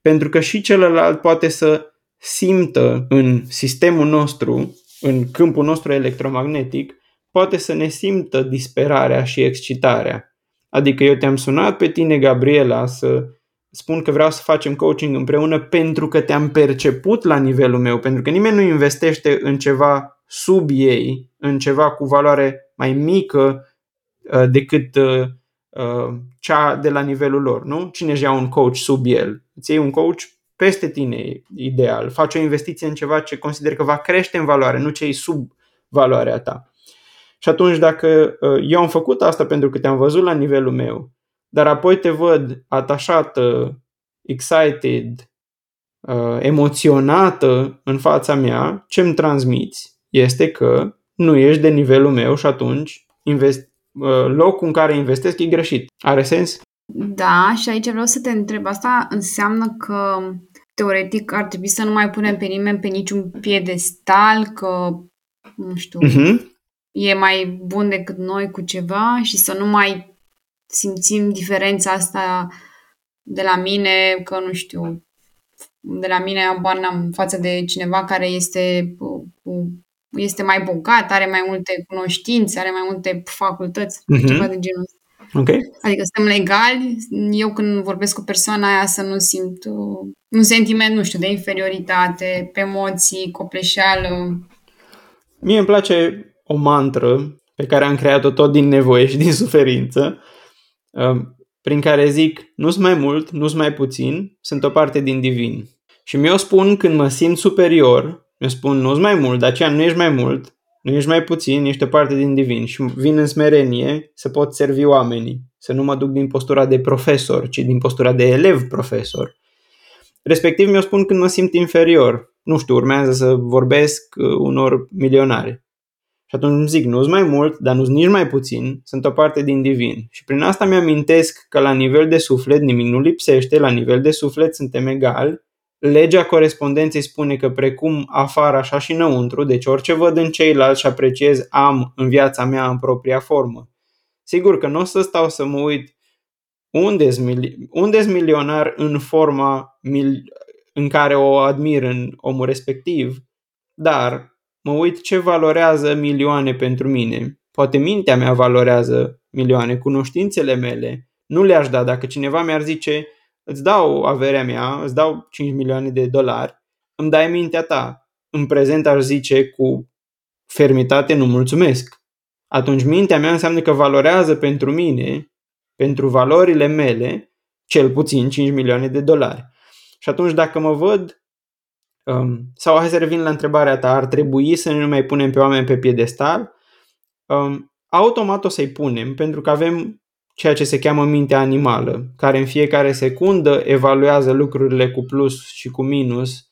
Pentru că și celălalt poate să simtă în sistemul nostru, în câmpul nostru electromagnetic, poate să ne simtă disperarea și excitarea Adică eu te-am sunat pe tine, Gabriela, să spun că vreau să facem coaching împreună pentru că te-am perceput la nivelul meu, pentru că nimeni nu investește în ceva sub ei, în ceva cu valoare mai mică uh, decât uh, uh, cea de la nivelul lor, nu? Cine își ia un coach sub el? Îți iei un coach peste tine, ideal. Faci o investiție în ceva ce consider că va crește în valoare, nu ce e sub valoarea ta. Și atunci dacă uh, eu am făcut asta pentru că te-am văzut la nivelul meu, dar apoi te văd atașată, excited, uh, emoționată în fața mea, ce îmi transmiți este că nu ești de nivelul meu și atunci invest, uh, locul în care investesc e greșit. Are sens? Da, și aici vreau să te întreb. Asta înseamnă că teoretic ar trebui să nu mai punem pe nimeni pe niciun piedestal, că, nu știu, Uh-huh. e mai bun decât noi cu ceva și să nu mai simțim diferența asta de la mine, că nu știu, de la mine abar n-am față de cineva care este, este mai bogat, are mai multe cunoștințe, are mai multe facultăți, Mhm. ceva de genul ăsta. Ok. Adică suntem legali, eu când vorbesc cu persoana aia să nu simt uh, un sentiment, nu știu, de inferioritate, pe emoții, copleșeală. Mie îmi place o mantră pe care am creat-o tot din nevoie și din suferință, uh, prin care zic, nu-s mai mult, nu-s mai puțin, sunt o parte din divin. Și mi-o spun când mă simt superior, mi spun, nu-s mai mult, de aceea nu ești mai mult, nu ești mai puțin, ești o parte din divin. Și vin în smerenie să pot servi oamenii, să nu mă duc din postura de profesor, ci din postura de elev-profesor. Respectiv mi-o spun când mă simt inferior. Nu știu, urmează să vorbesc uh, unor milionari. Și atunci îmi zic, nu-s mai mult, dar nu-s nici mai puțin, sunt o parte din divin. Și prin asta mi-amintesc că la nivel de suflet nimic nu lipsește, la nivel de suflet suntem egali. Legea corespondenței spune că precum afară, așa și înăuntru, deci orice văd în ceilalți și apreciez, am în viața mea în propria formă. Sigur că nu o să stau să mă uit unde-s, mili- unde-s milionar în forma mil- în care o admir în omul respectiv, dar mă uit ce valorează milioane pentru mine. Poate mintea mea valorează milioane, cunoștințele mele. Nu le-aș da dacă cineva mi-ar zice îți dau averea mea, îți dau 5 milioane de dolari, îmi dai mintea ta. În prezent aș zice cu fermitate nu mulțumesc. Atunci mintea mea înseamnă că valorează pentru mine, pentru valorile mele, cel puțin 5 milioane de dolari. Și atunci dacă mă văd Um, sau hai să revin la întrebarea ta, ar trebui să nu mai punem pe oameni pe piedestal? Um, automat o să-i punem, pentru că avem ceea ce se cheamă mintea animală, care în fiecare secundă evaluează lucrurile cu plus și cu minus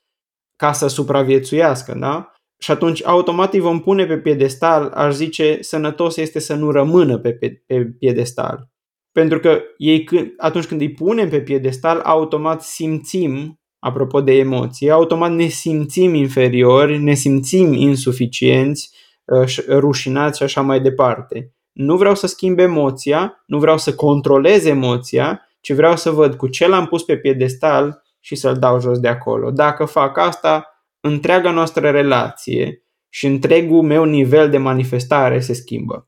ca să supraviețuiască, da? Și atunci automat îi vom pune pe piedestal, aș zice, sănătos este să nu rămână pe, pe, pe piedestal. Pentru că ei, atunci când îi punem pe piedestal, automat simțim apropo de emoții, automat ne simțim inferiori, ne simțim insuficienți, rușinați și așa mai departe. Nu vreau să schimb emoția, nu vreau să controlez emoția, ci vreau să văd cu ce l-am pus pe piedestal și să-l dau jos de acolo. Dacă fac asta, întreaga noastră relație și întregul meu nivel de manifestare se schimbă.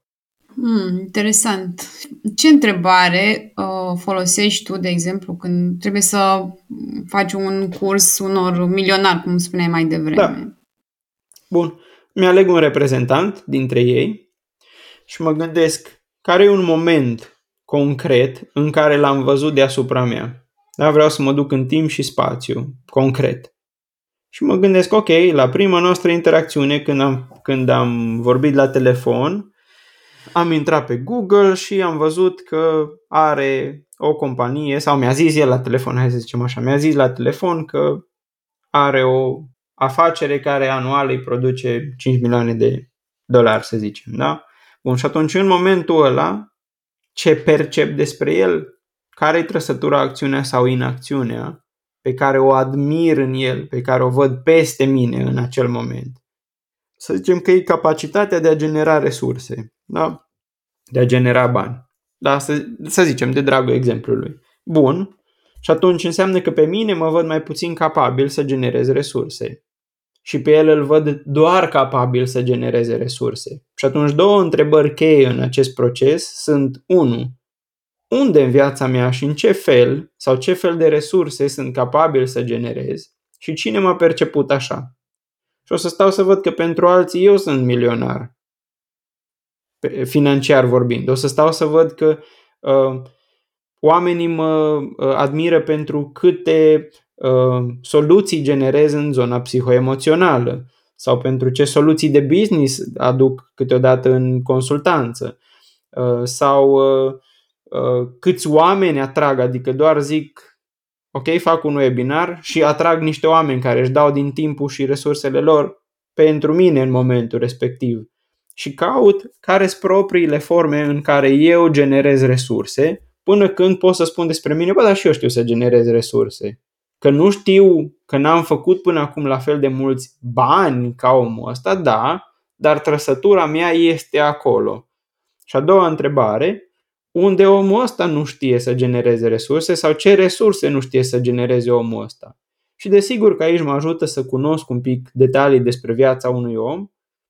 Hmm, interesant. Ce întrebare uh, folosești tu, de exemplu, când trebuie să faci un curs unor milionari, cum spuneai mai devreme? Da. Bun. Mi-aleg un reprezentant dintre ei și mă gândesc care e un moment concret în care l-am văzut deasupra mea. Da, vreau să mă duc în timp și spațiu, concret. Și mă gândesc, ok, la prima noastră interacțiune, când am, când am vorbit la telefon, am intrat pe Google și am văzut că are o companie, sau mi-a zis el la telefon, hai să zicem așa, mi-a zis la telefon că are o afacere care anual îi produce 5 milioane de dolari, să zicem, da? Bun, și atunci în momentul ăla, ce percep despre el, care e trăsătura, acțiunea sau inacțiunea pe care o admir în el, pe care o văd peste mine în acel moment. Să zicem că e capacitatea de a genera resurse, da? de a genera bani. Da, să, să zicem, de dragul exemplului. Bun, și atunci înseamnă că pe mine mă văd mai puțin capabil să generez resurse. Și pe el îl văd doar capabil să genereze resurse. Și atunci două întrebări cheie în acest proces sunt 1. Unde în viața mea și în ce fel sau ce fel de resurse sunt capabil să generez și cine m-a perceput așa. Și o să stau să văd că pentru alții eu sunt milionar, financiar vorbind. O să stau să văd că uh, oamenii mă uh, admiră pentru câte uh, soluții generez în zona psihoemoțională sau pentru ce soluții de business aduc câteodată în consultanță uh, sau uh, uh, câți oameni atrag, adică doar zic ok, fac un webinar și atrag niște oameni care își dau din timpul și resursele lor pentru mine în momentul respectiv și caut care sunt propriile forme în care eu generez resurse până când pot să spun despre mine, bă, dar și eu știu să generez resurse. Că nu știu că n-am făcut până acum la fel de mulți bani ca omul ăsta, da, dar trăsătura mea este acolo. Și a doua întrebare, unde omul ăsta nu știe să genereze resurse sau ce resurse nu știe să genereze omul ăsta. Și desigur că aici mă ajută să cunosc un pic detalii despre viața unui om,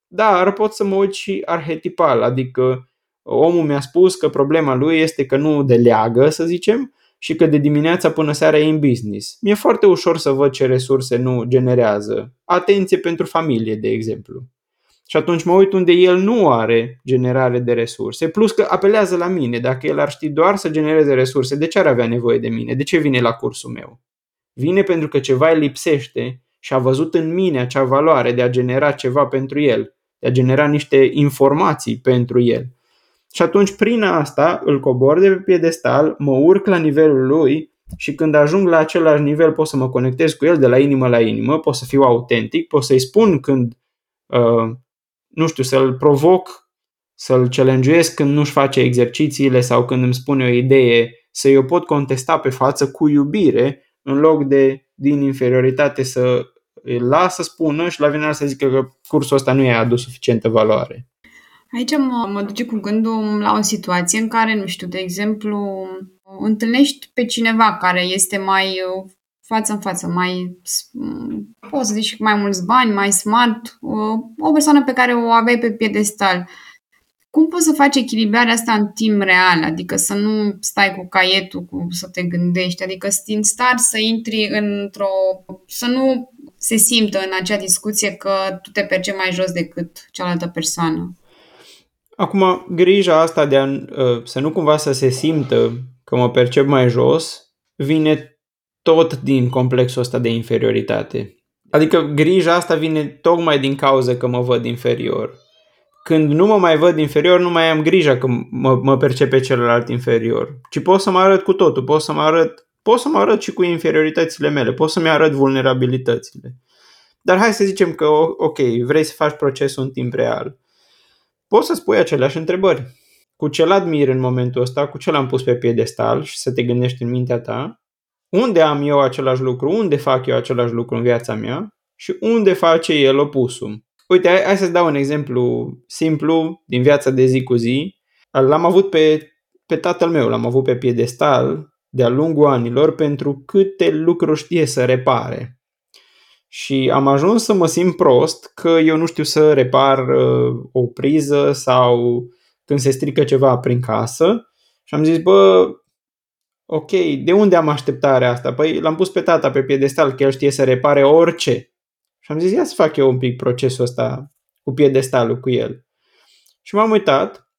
dar pot să mă uit și arhetipal, adică omul mi-a spus că problema lui este că nu deleagă, să zicem, și că de dimineața până seara e în business. Mi-e foarte ușor să văd ce resurse nu generează. Atenție pentru familie, de exemplu. Și atunci mă uit unde el nu are generare de resurse, plus că apelează la mine. Dacă el ar ști doar să genereze resurse, de ce ar avea nevoie de mine? De ce vine la cursul meu? Vine pentru că ceva îi lipsește și a văzut în mine acea valoare de a genera ceva pentru el, de a genera niște informații pentru el. Și atunci prin asta îl cobor de pe piedestal, mă urc la nivelul lui și când ajung la același nivel pot să mă conectez cu el de la inimă la inimă, pot să fiu autentic, pot să-i spun când, uh, nu știu, să-l provoc, să-l challenge când nu-și face exercițiile sau când îmi spune o idee, să eu pot contesta pe față cu iubire în loc de din inferioritate să îl las să spună și la final să zică că cursul ăsta nu i-a adus suficientă valoare. Aici mă, mă duce cu gândul la o situație în care, nu știu, de exemplu, întâlnești pe cineva care este mai uh, față în față, mai, mm, poți să zici, mai mulți bani, mai smart, uh, o persoană pe care o aveai pe piedestal. Cum poți să faci echilibrarea asta în timp real? Adică să nu stai cu caietul, cu, să te gândești, adică în start să intri într-o... să nu se simtă în acea discuție că tu te percepi mai jos decât cealaltă persoană. Acum, grija asta de a, ă, să nu cumva să se simtă că mă percep mai jos, vine tot din complexul ăsta de inferioritate. Adică grija asta vine tocmai din cauza că mă văd inferior. Când nu mă mai văd inferior, nu mai am grija că mă, mă percepe celălalt inferior. Ci pot să mă arăt cu totul, pot să mă arăt, pot să mă arăt și cu inferioritățile mele, pot să-mi arăt vulnerabilitățile. Dar hai să zicem că, ok, vrei să faci procesul în timp real poți să spui aceleași întrebări. Cu ce admir în momentul ăsta, cu ce l-am pus pe piedestal și să te gândești în mintea ta, unde am eu același lucru, unde fac eu același lucru în viața mea și unde face el opusul. Uite, hai, hai să-ți dau un exemplu simplu din viața de zi cu zi. L-am avut pe, pe tatăl meu, l-am avut pe piedestal de-a lungul anilor pentru câte lucruri știe să repare. Și am ajuns să mă simt prost că eu nu știu să repar uh, o priză sau când se strică ceva prin casă. Și am zis, bă, ok, de unde am așteptarea asta? Păi l-am pus pe tata pe piedestal, că el știe să repare orice. Și am zis, ia să fac eu un pic procesul ăsta cu piedestalul cu el. Și m-am uitat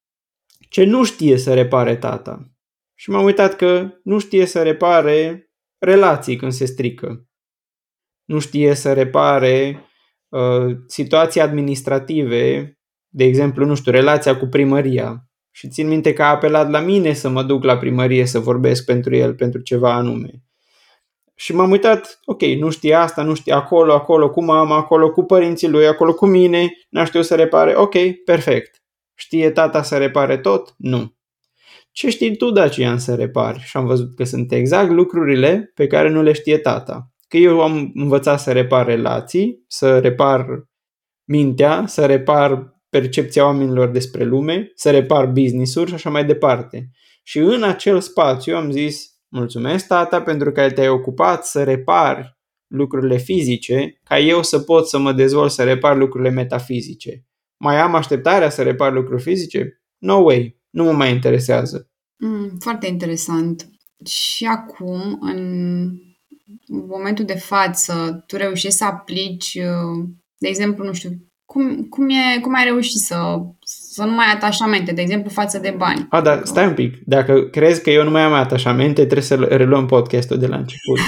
ce nu știe să repare tata. Și m-am uitat că nu știe să repare relații când se strică nu știe să repare uh, situații administrative, de exemplu, nu știu, relația cu primăria. Și țin minte că a apelat la mine să mă duc la primărie să vorbesc pentru el, pentru ceva anume. Și m-am uitat, ok, nu știe asta, nu știe acolo, acolo cu mama, acolo cu părinții lui, acolo cu mine, n-a știut să repare, ok, perfect. Știe tata să repare tot? Nu. Ce știi tu, Dacian, să repari? Și am văzut că sunt exact lucrurile pe care nu le știe tata că eu am învățat să repar relații, să repar mintea, să repar percepția oamenilor despre lume, să repar business-uri și așa mai departe. Și în acel spațiu am zis, mulțumesc tata pentru că te-ai ocupat să repari lucrurile fizice, ca eu să pot să mă dezvolt să repar lucrurile metafizice. Mai am așteptarea să repar lucruri fizice? No way, nu mă mai interesează. Mm, foarte interesant. Și acum, în în momentul de față tu reușești să aplici, uh, de exemplu, nu știu, cum, cum, e, cum ai reușit să, să nu mai ai atașamente, de exemplu, față de bani? A, dar stai un pic. Dacă crezi că eu nu mai am atașamente, trebuie să reluăm podcastul de la început.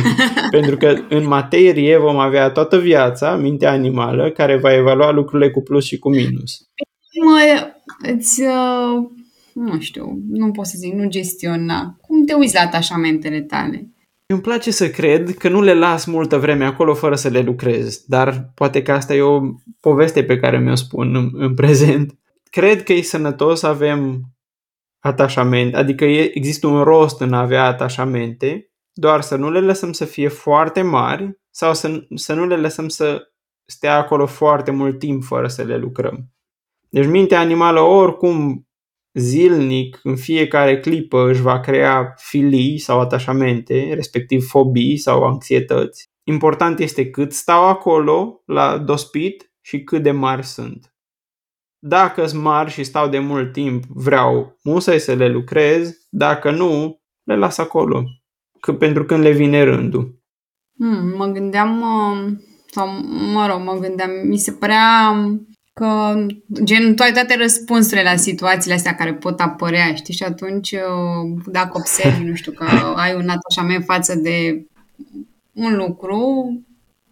Pentru că în materie vom avea toată viața, mintea animală, care va evalua lucrurile cu plus și cu minus. Mă, îți, uh, nu știu, nu pot să zic, nu gestiona. Cum te uiți la atașamentele tale? Îmi place să cred că nu le las multă vreme acolo fără să le lucrez, dar poate că asta e o poveste pe care mi-o spun în, în prezent. Cred că e sănătos să avem atașament, adică e, există un rost în a avea atașamente, doar să nu le lăsăm să fie foarte mari sau să, să nu le lăsăm să stea acolo foarte mult timp fără să le lucrăm. Deci mintea animală oricum zilnic, în fiecare clipă, își va crea filii sau atașamente, respectiv fobii sau anxietăți. Important este cât stau acolo la dospit și cât de mari sunt. Dacă sunt mari și stau de mult timp, vreau musai să le lucrez, dacă nu, le las acolo, că pentru când le vine rândul. Hmm, mă gândeam, uh, sau mă rog, mă gândeam, mi se părea că gen, tu ai toate răspunsurile la situațiile astea care pot apărea, știi? Și atunci, uh, dacă observi, nu știu, că ai un atașament față de un lucru,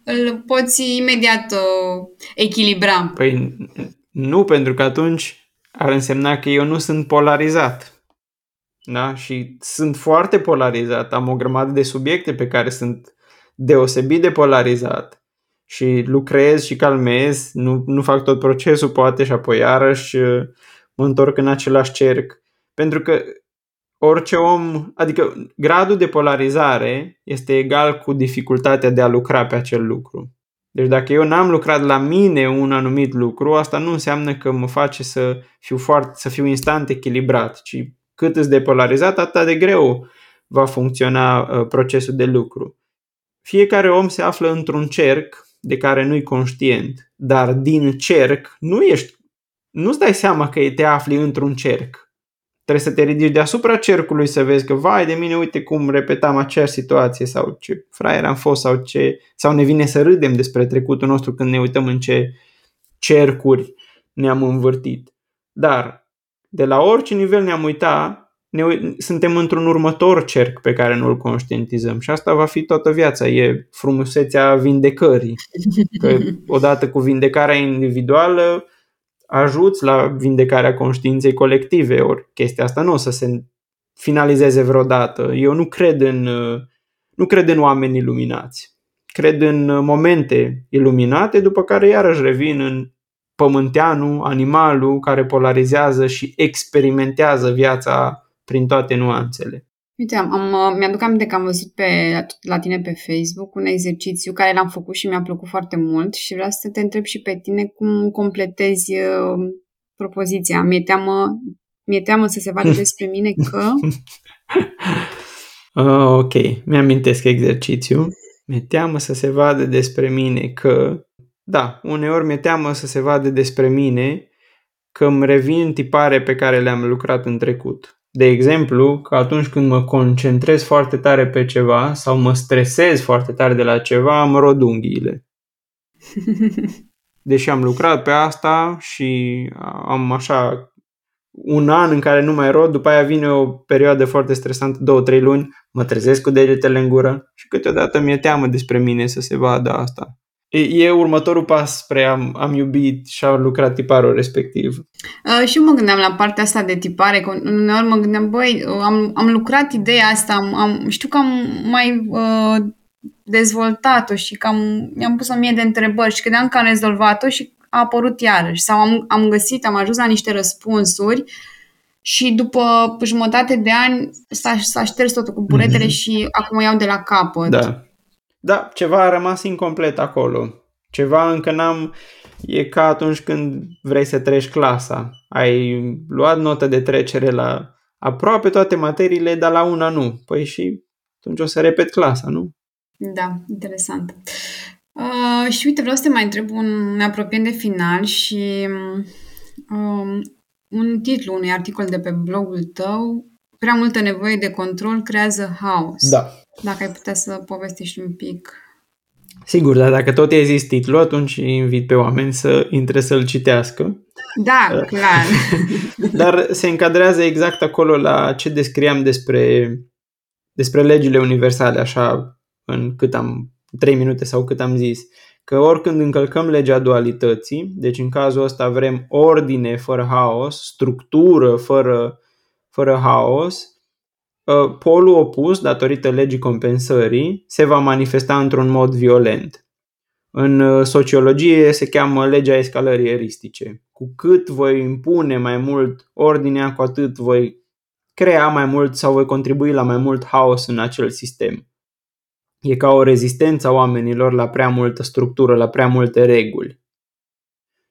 îl poți imediat uh, echilibra. Păi nu, pentru că atunci ar însemna că eu nu sunt polarizat. Da? Și sunt foarte polarizat. Am o grămadă de subiecte pe care sunt deosebit de polarizat și lucrez și calmez, nu, nu fac tot procesul poate și apoi iarăși uh, mă întorc în același cerc. Pentru că orice om, adică gradul de polarizare este egal cu dificultatea de a lucra pe acel lucru. Deci dacă eu n-am lucrat la mine un anumit lucru, asta nu înseamnă că mă face să fiu, foarte, să fiu instant echilibrat, ci cât îți depolarizat, atât de greu va funcționa uh, procesul de lucru. Fiecare om se află într-un cerc de care nu-i conștient, dar din cerc nu ești, nu-ți dai seama că te afli într-un cerc. Trebuie să te ridici deasupra cercului să vezi că, vai de mine, uite cum repetam aceeași situație sau ce fraier am fost sau ce, sau ne vine să râdem despre trecutul nostru când ne uităm în ce cercuri ne-am învârtit. Dar de la orice nivel ne-am uitat, ne, suntem într-un următor cerc pe care nu-l conștientizăm și asta va fi toată viața. E frumusețea vindecării. Că odată cu vindecarea individuală ajuți la vindecarea conștiinței colective, ori chestia asta nu o să se finalizeze vreodată. Eu nu cred în, nu cred în oameni iluminați. Cred în momente iluminate, după care iarăși revin în pământeanul, animalul care polarizează și experimentează viața prin toate nuanțele. Uite, am, am, mi-aduc aminte că am văzut pe, la tine pe Facebook un exercițiu care l-am făcut și mi-a plăcut foarte mult și vreau să te întreb și pe tine cum completezi uh, propoziția. Mi-e teamă, mi-e teamă să se vadă despre mine că... uh, ok, mi-amintesc exercițiu. Mi-e teamă să se vadă despre mine că... Da, uneori mi-e teamă să se vadă despre mine că îmi revin tipare pe care le-am lucrat în trecut. De exemplu, că atunci când mă concentrez foarte tare pe ceva sau mă stresez foarte tare de la ceva, am rod unghiile. Deși am lucrat pe asta și am așa un an în care nu mai rod, după aia vine o perioadă foarte stresantă, două, trei luni, mă trezesc cu degetele în gură și câteodată mi-e teamă despre mine să se vadă asta. E, e următorul pas spre am, am iubit și am lucrat tiparul respectiv. Uh, și eu mă gândeam la partea asta de tipare, că uneori mă gândeam, băi, uh, am, am lucrat ideea asta, am, am, știu că am mai uh, dezvoltat-o și că am, mi-am pus o mie de întrebări și credeam că am rezolvat-o și a apărut iarăși. Sau am, am găsit, am ajuns la niște răspunsuri și după jumătate de ani s-a, s-a șters totul cu buretele mm-hmm. și acum iau de la capăt. Da. Da, ceva a rămas incomplet acolo. Ceva încă n-am... E ca atunci când vrei să treci clasa. Ai luat notă de trecere la aproape toate materiile, dar la una nu. Păi și atunci o să repet clasa, nu? Da, interesant. Uh, și uite, vreau să te mai întreb, un, ne apropiem de final și um, un titlu unui articol de pe blogul tău, Prea multă nevoie de control creează haos. Da. Dacă ai putea să povestești un pic. Sigur, dar dacă tot ai zis titlul, atunci invit pe oameni să intre să-l citească. Da, uh, clar. dar se încadrează exact acolo la ce descriam despre, despre legile universale, așa, în cât am, trei minute sau cât am zis. Că oricând încălcăm legea dualității, deci în cazul ăsta vrem ordine fără haos, structură fără, fără haos, Ă, polul opus, datorită legii compensării, se va manifesta într-un mod violent. În ă, sociologie se cheamă legea escalării eristice. Cu cât voi impune mai mult ordinea, cu atât voi crea mai mult sau voi contribui la mai mult haos în acel sistem. E ca o rezistență a oamenilor la prea multă structură, la prea multe reguli.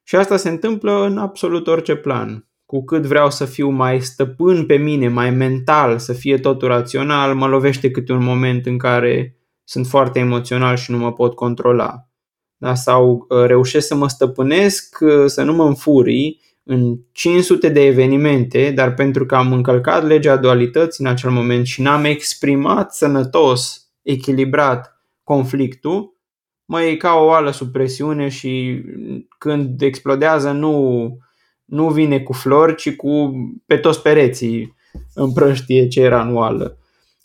Și asta se întâmplă în absolut orice plan. Cu cât vreau să fiu mai stăpân pe mine, mai mental, să fie totul rațional, mă lovește câte un moment în care sunt foarte emoțional și nu mă pot controla. Da? Sau uh, reușesc să mă stăpânesc, uh, să nu mă înfurii în 500 de evenimente, dar pentru că am încălcat legea dualității în acel moment și n-am exprimat sănătos, echilibrat conflictul, mă e ca o oală sub presiune și când explodează nu, nu vine cu flori, ci cu pe toți pereții împrăștie ce era în oală.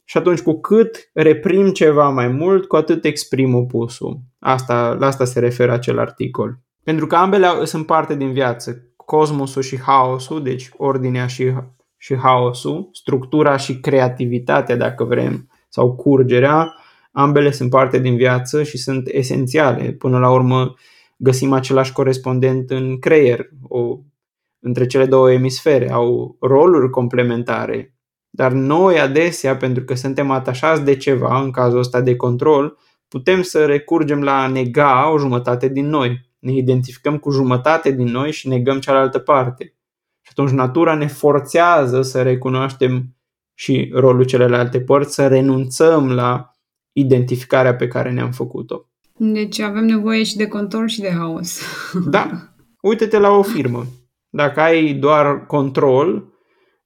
Și atunci cu cât reprim ceva mai mult, cu atât exprim opusul. Asta, la asta se referă acel articol. Pentru că ambele sunt parte din viață. Cosmosul și haosul, deci ordinea și, și haosul, structura și creativitatea, dacă vrem, sau curgerea, ambele sunt parte din viață și sunt esențiale. Până la urmă găsim același corespondent în creier, o, între cele două emisfere, au roluri complementare. Dar noi adesea, pentru că suntem atașați de ceva, în cazul ăsta de control, putem să recurgem la a nega o jumătate din noi. Ne identificăm cu jumătate din noi și negăm cealaltă parte. Și atunci natura ne forțează să recunoaștem și rolul celelalte părți, să renunțăm la identificarea pe care ne-am făcut-o. Deci avem nevoie și de control și de haos. Da. Uite-te la o firmă. Dacă ai doar control,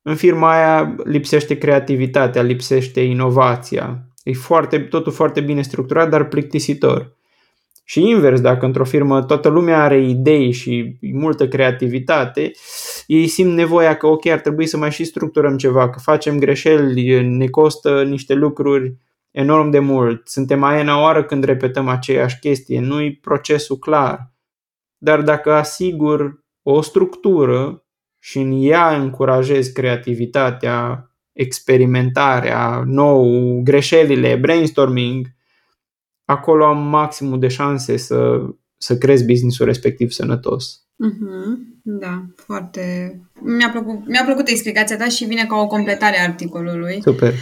în firma aia lipsește creativitatea, lipsește inovația. E foarte, totul foarte bine structurat, dar plictisitor. Și invers, dacă într-o firmă toată lumea are idei și multă creativitate, ei simt nevoia că ok, ar trebui să mai și structurăm ceva, că facem greșeli, ne costă niște lucruri enorm de mult, suntem aia oară când repetăm aceeași chestie, nu-i procesul clar. Dar dacă asigur o structură și în ea încurajezi creativitatea, experimentarea, nou, greșelile, brainstorming, acolo am maximul de șanse să, să crezi businessul respectiv sănătos. Mm-hmm. Da, foarte... Mi-a plăcut, mi-a plăcut explicația ta și vine ca o completare a articolului. Super.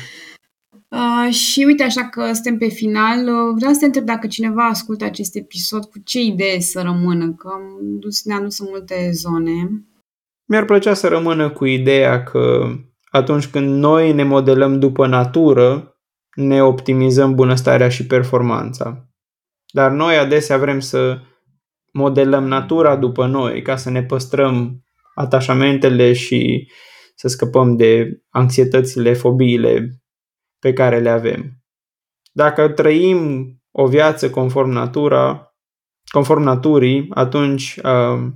Uh, și uite, așa că suntem pe final, uh, vreau să te întreb dacă cineva ascultă acest episod, cu ce idee să rămână, că am dus, ne-am dus în multe zone. Mi-ar plăcea să rămână cu ideea că atunci când noi ne modelăm după natură, ne optimizăm bunăstarea și performanța. Dar noi adesea vrem să modelăm natura după noi ca să ne păstrăm atașamentele și să scăpăm de anxietățile, fobiile pe care le avem. Dacă trăim o viață conform natura, conform naturii, atunci uh,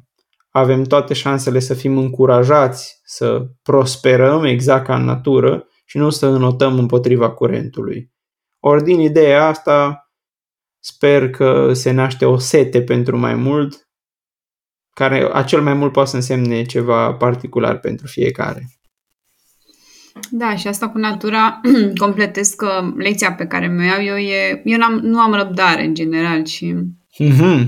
avem toate șansele să fim încurajați să prosperăm exact ca în natură și nu să înotăm împotriva curentului. Ori din ideea asta sper că se naște o sete pentru mai mult, care acel mai mult poate să însemne ceva particular pentru fiecare. Da, și asta cu natura completez că lecția pe care mi-o iau eu e... Eu n-am, nu am răbdare în general și... Mm-hmm.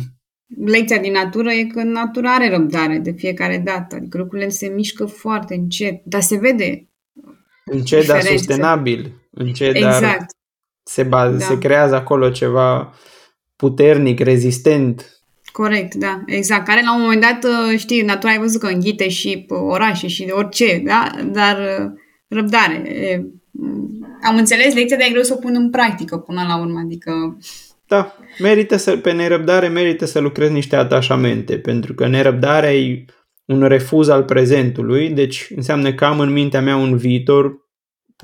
Lecția din natură e că natura are răbdare de fiecare dată. Adică lucrurile se mișcă foarte încet, dar se vede Încet, dar sustenabil. Încet, exact. dar se, ba- da. se creează acolo ceva puternic, rezistent. Corect, da, exact. Care la un moment dat, știi, natura ai văzut că înghite și orașe și orice, da? Dar răbdare. Am înțeles lecția, dar e greu să o pun în practică până la urmă, adică... Da, merită să, pe nerăbdare merită să lucrezi niște atașamente, pentru că nerăbdarea e un refuz al prezentului, deci înseamnă că am în mintea mea un viitor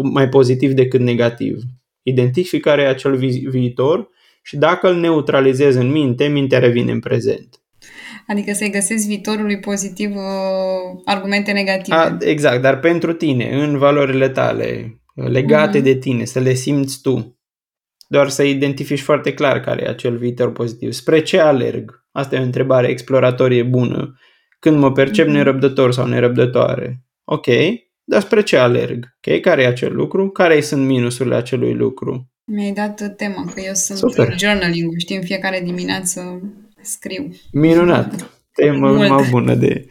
mai pozitiv decât negativ. Identific care e acel vi- viitor și dacă îl neutralizez în minte, mintea revine în prezent. Adică să-i găsesc viitorului pozitiv uh, argumente negative. A, exact, dar pentru tine, în valorile tale, legate mm-hmm. de tine, să le simți tu. Doar să identifici foarte clar care e acel viitor pozitiv. Spre ce alerg? Asta e o întrebare exploratorie bună. Când mă percep mm-hmm. nerăbdător sau nerăbdătoare. Ok, dar spre ce alerg? Ok, care e acel lucru? Care sunt minusurile acelui lucru? Mi-ai dat tema, că eu sunt Super. journaling știi, în fiecare dimineață scriu. Minunat! Temă mai bună de...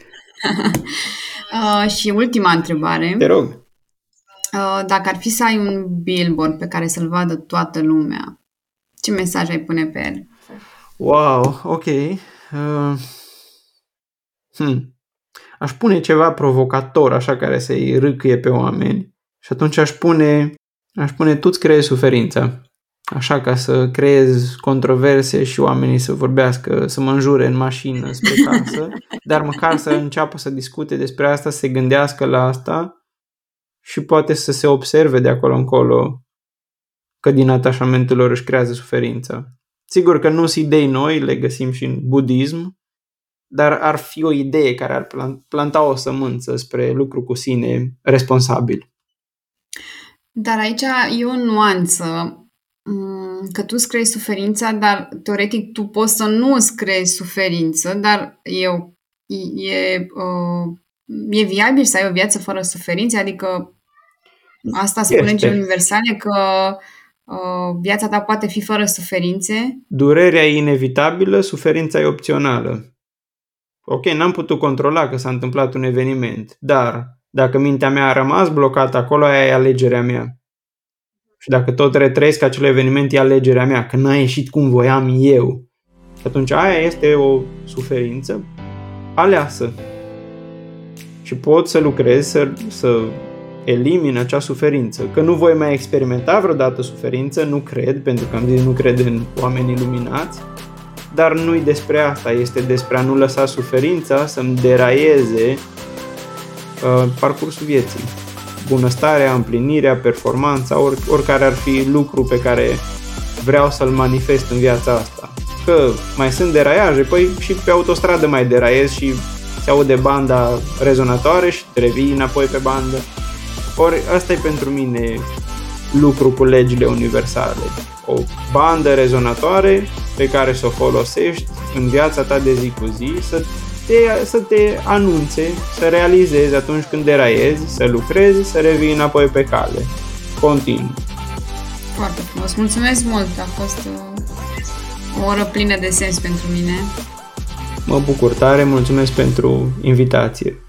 uh, și ultima întrebare. Te rog. Uh, dacă ar fi să ai un billboard pe care să-l vadă toată lumea, Ce mesaj ai pune pe el? Wow, ok. Uh, hmm. Aș pune ceva provocator, așa, care să-i râcâie pe oameni. Și atunci aș pune, aș pune tu-ți creezi suferința. Așa ca să creez controverse și oamenii să vorbească, să mă înjure în mașină spre casă, dar măcar să înceapă să discute despre asta, să se gândească la asta și poate să se observe de acolo încolo că din atașamentul lor își creează suferința. Sigur că nu sunt idei noi, le găsim și în budism, dar ar fi o idee care ar planta o sămânță spre lucru cu sine responsabil. Dar aici e o nuanță mm, că tu îți creezi suferința, dar teoretic tu poți să nu îți creezi suferință, dar e, e, uh, e viabil să ai o viață fără suferință? Adică asta spune legile universale că uh, viața ta poate fi fără suferințe? Durerea e inevitabilă, suferința e opțională. Ok, n-am putut controla că s-a întâmplat un eveniment, dar dacă mintea mea a rămas blocată acolo, aia e alegerea mea. Și dacă tot retrăiesc acel eveniment, e alegerea mea, că n-a ieșit cum voiam eu. Și atunci aia este o suferință aleasă. Și pot să lucrez să, să elimin acea suferință. Că nu voi mai experimenta vreodată suferință, nu cred, pentru că am zis nu cred în oameni iluminați, dar nu-i despre asta, este despre a nu lăsa suferința să-mi deraieze uh, parcursul vieții. Bunăstarea, împlinirea, performanța, or, oricare ar fi lucru pe care vreau să-l manifest în viața asta. Că mai sunt deraiaje, păi și pe autostradă mai deraiez și se aude banda rezonatoare și revii înapoi pe bandă. Ori asta e pentru mine lucru cu legile universale. O bandă rezonatoare pe care să o folosești în viața ta de zi cu zi, să te, să te anunțe, să realizezi atunci când deraiezi, să lucrezi, să revii înapoi pe cale. Continuu. Foarte frumos. Mulțumesc mult. A fost o, o oră plină de sens pentru mine. Mă bucur tare, mulțumesc pentru invitație.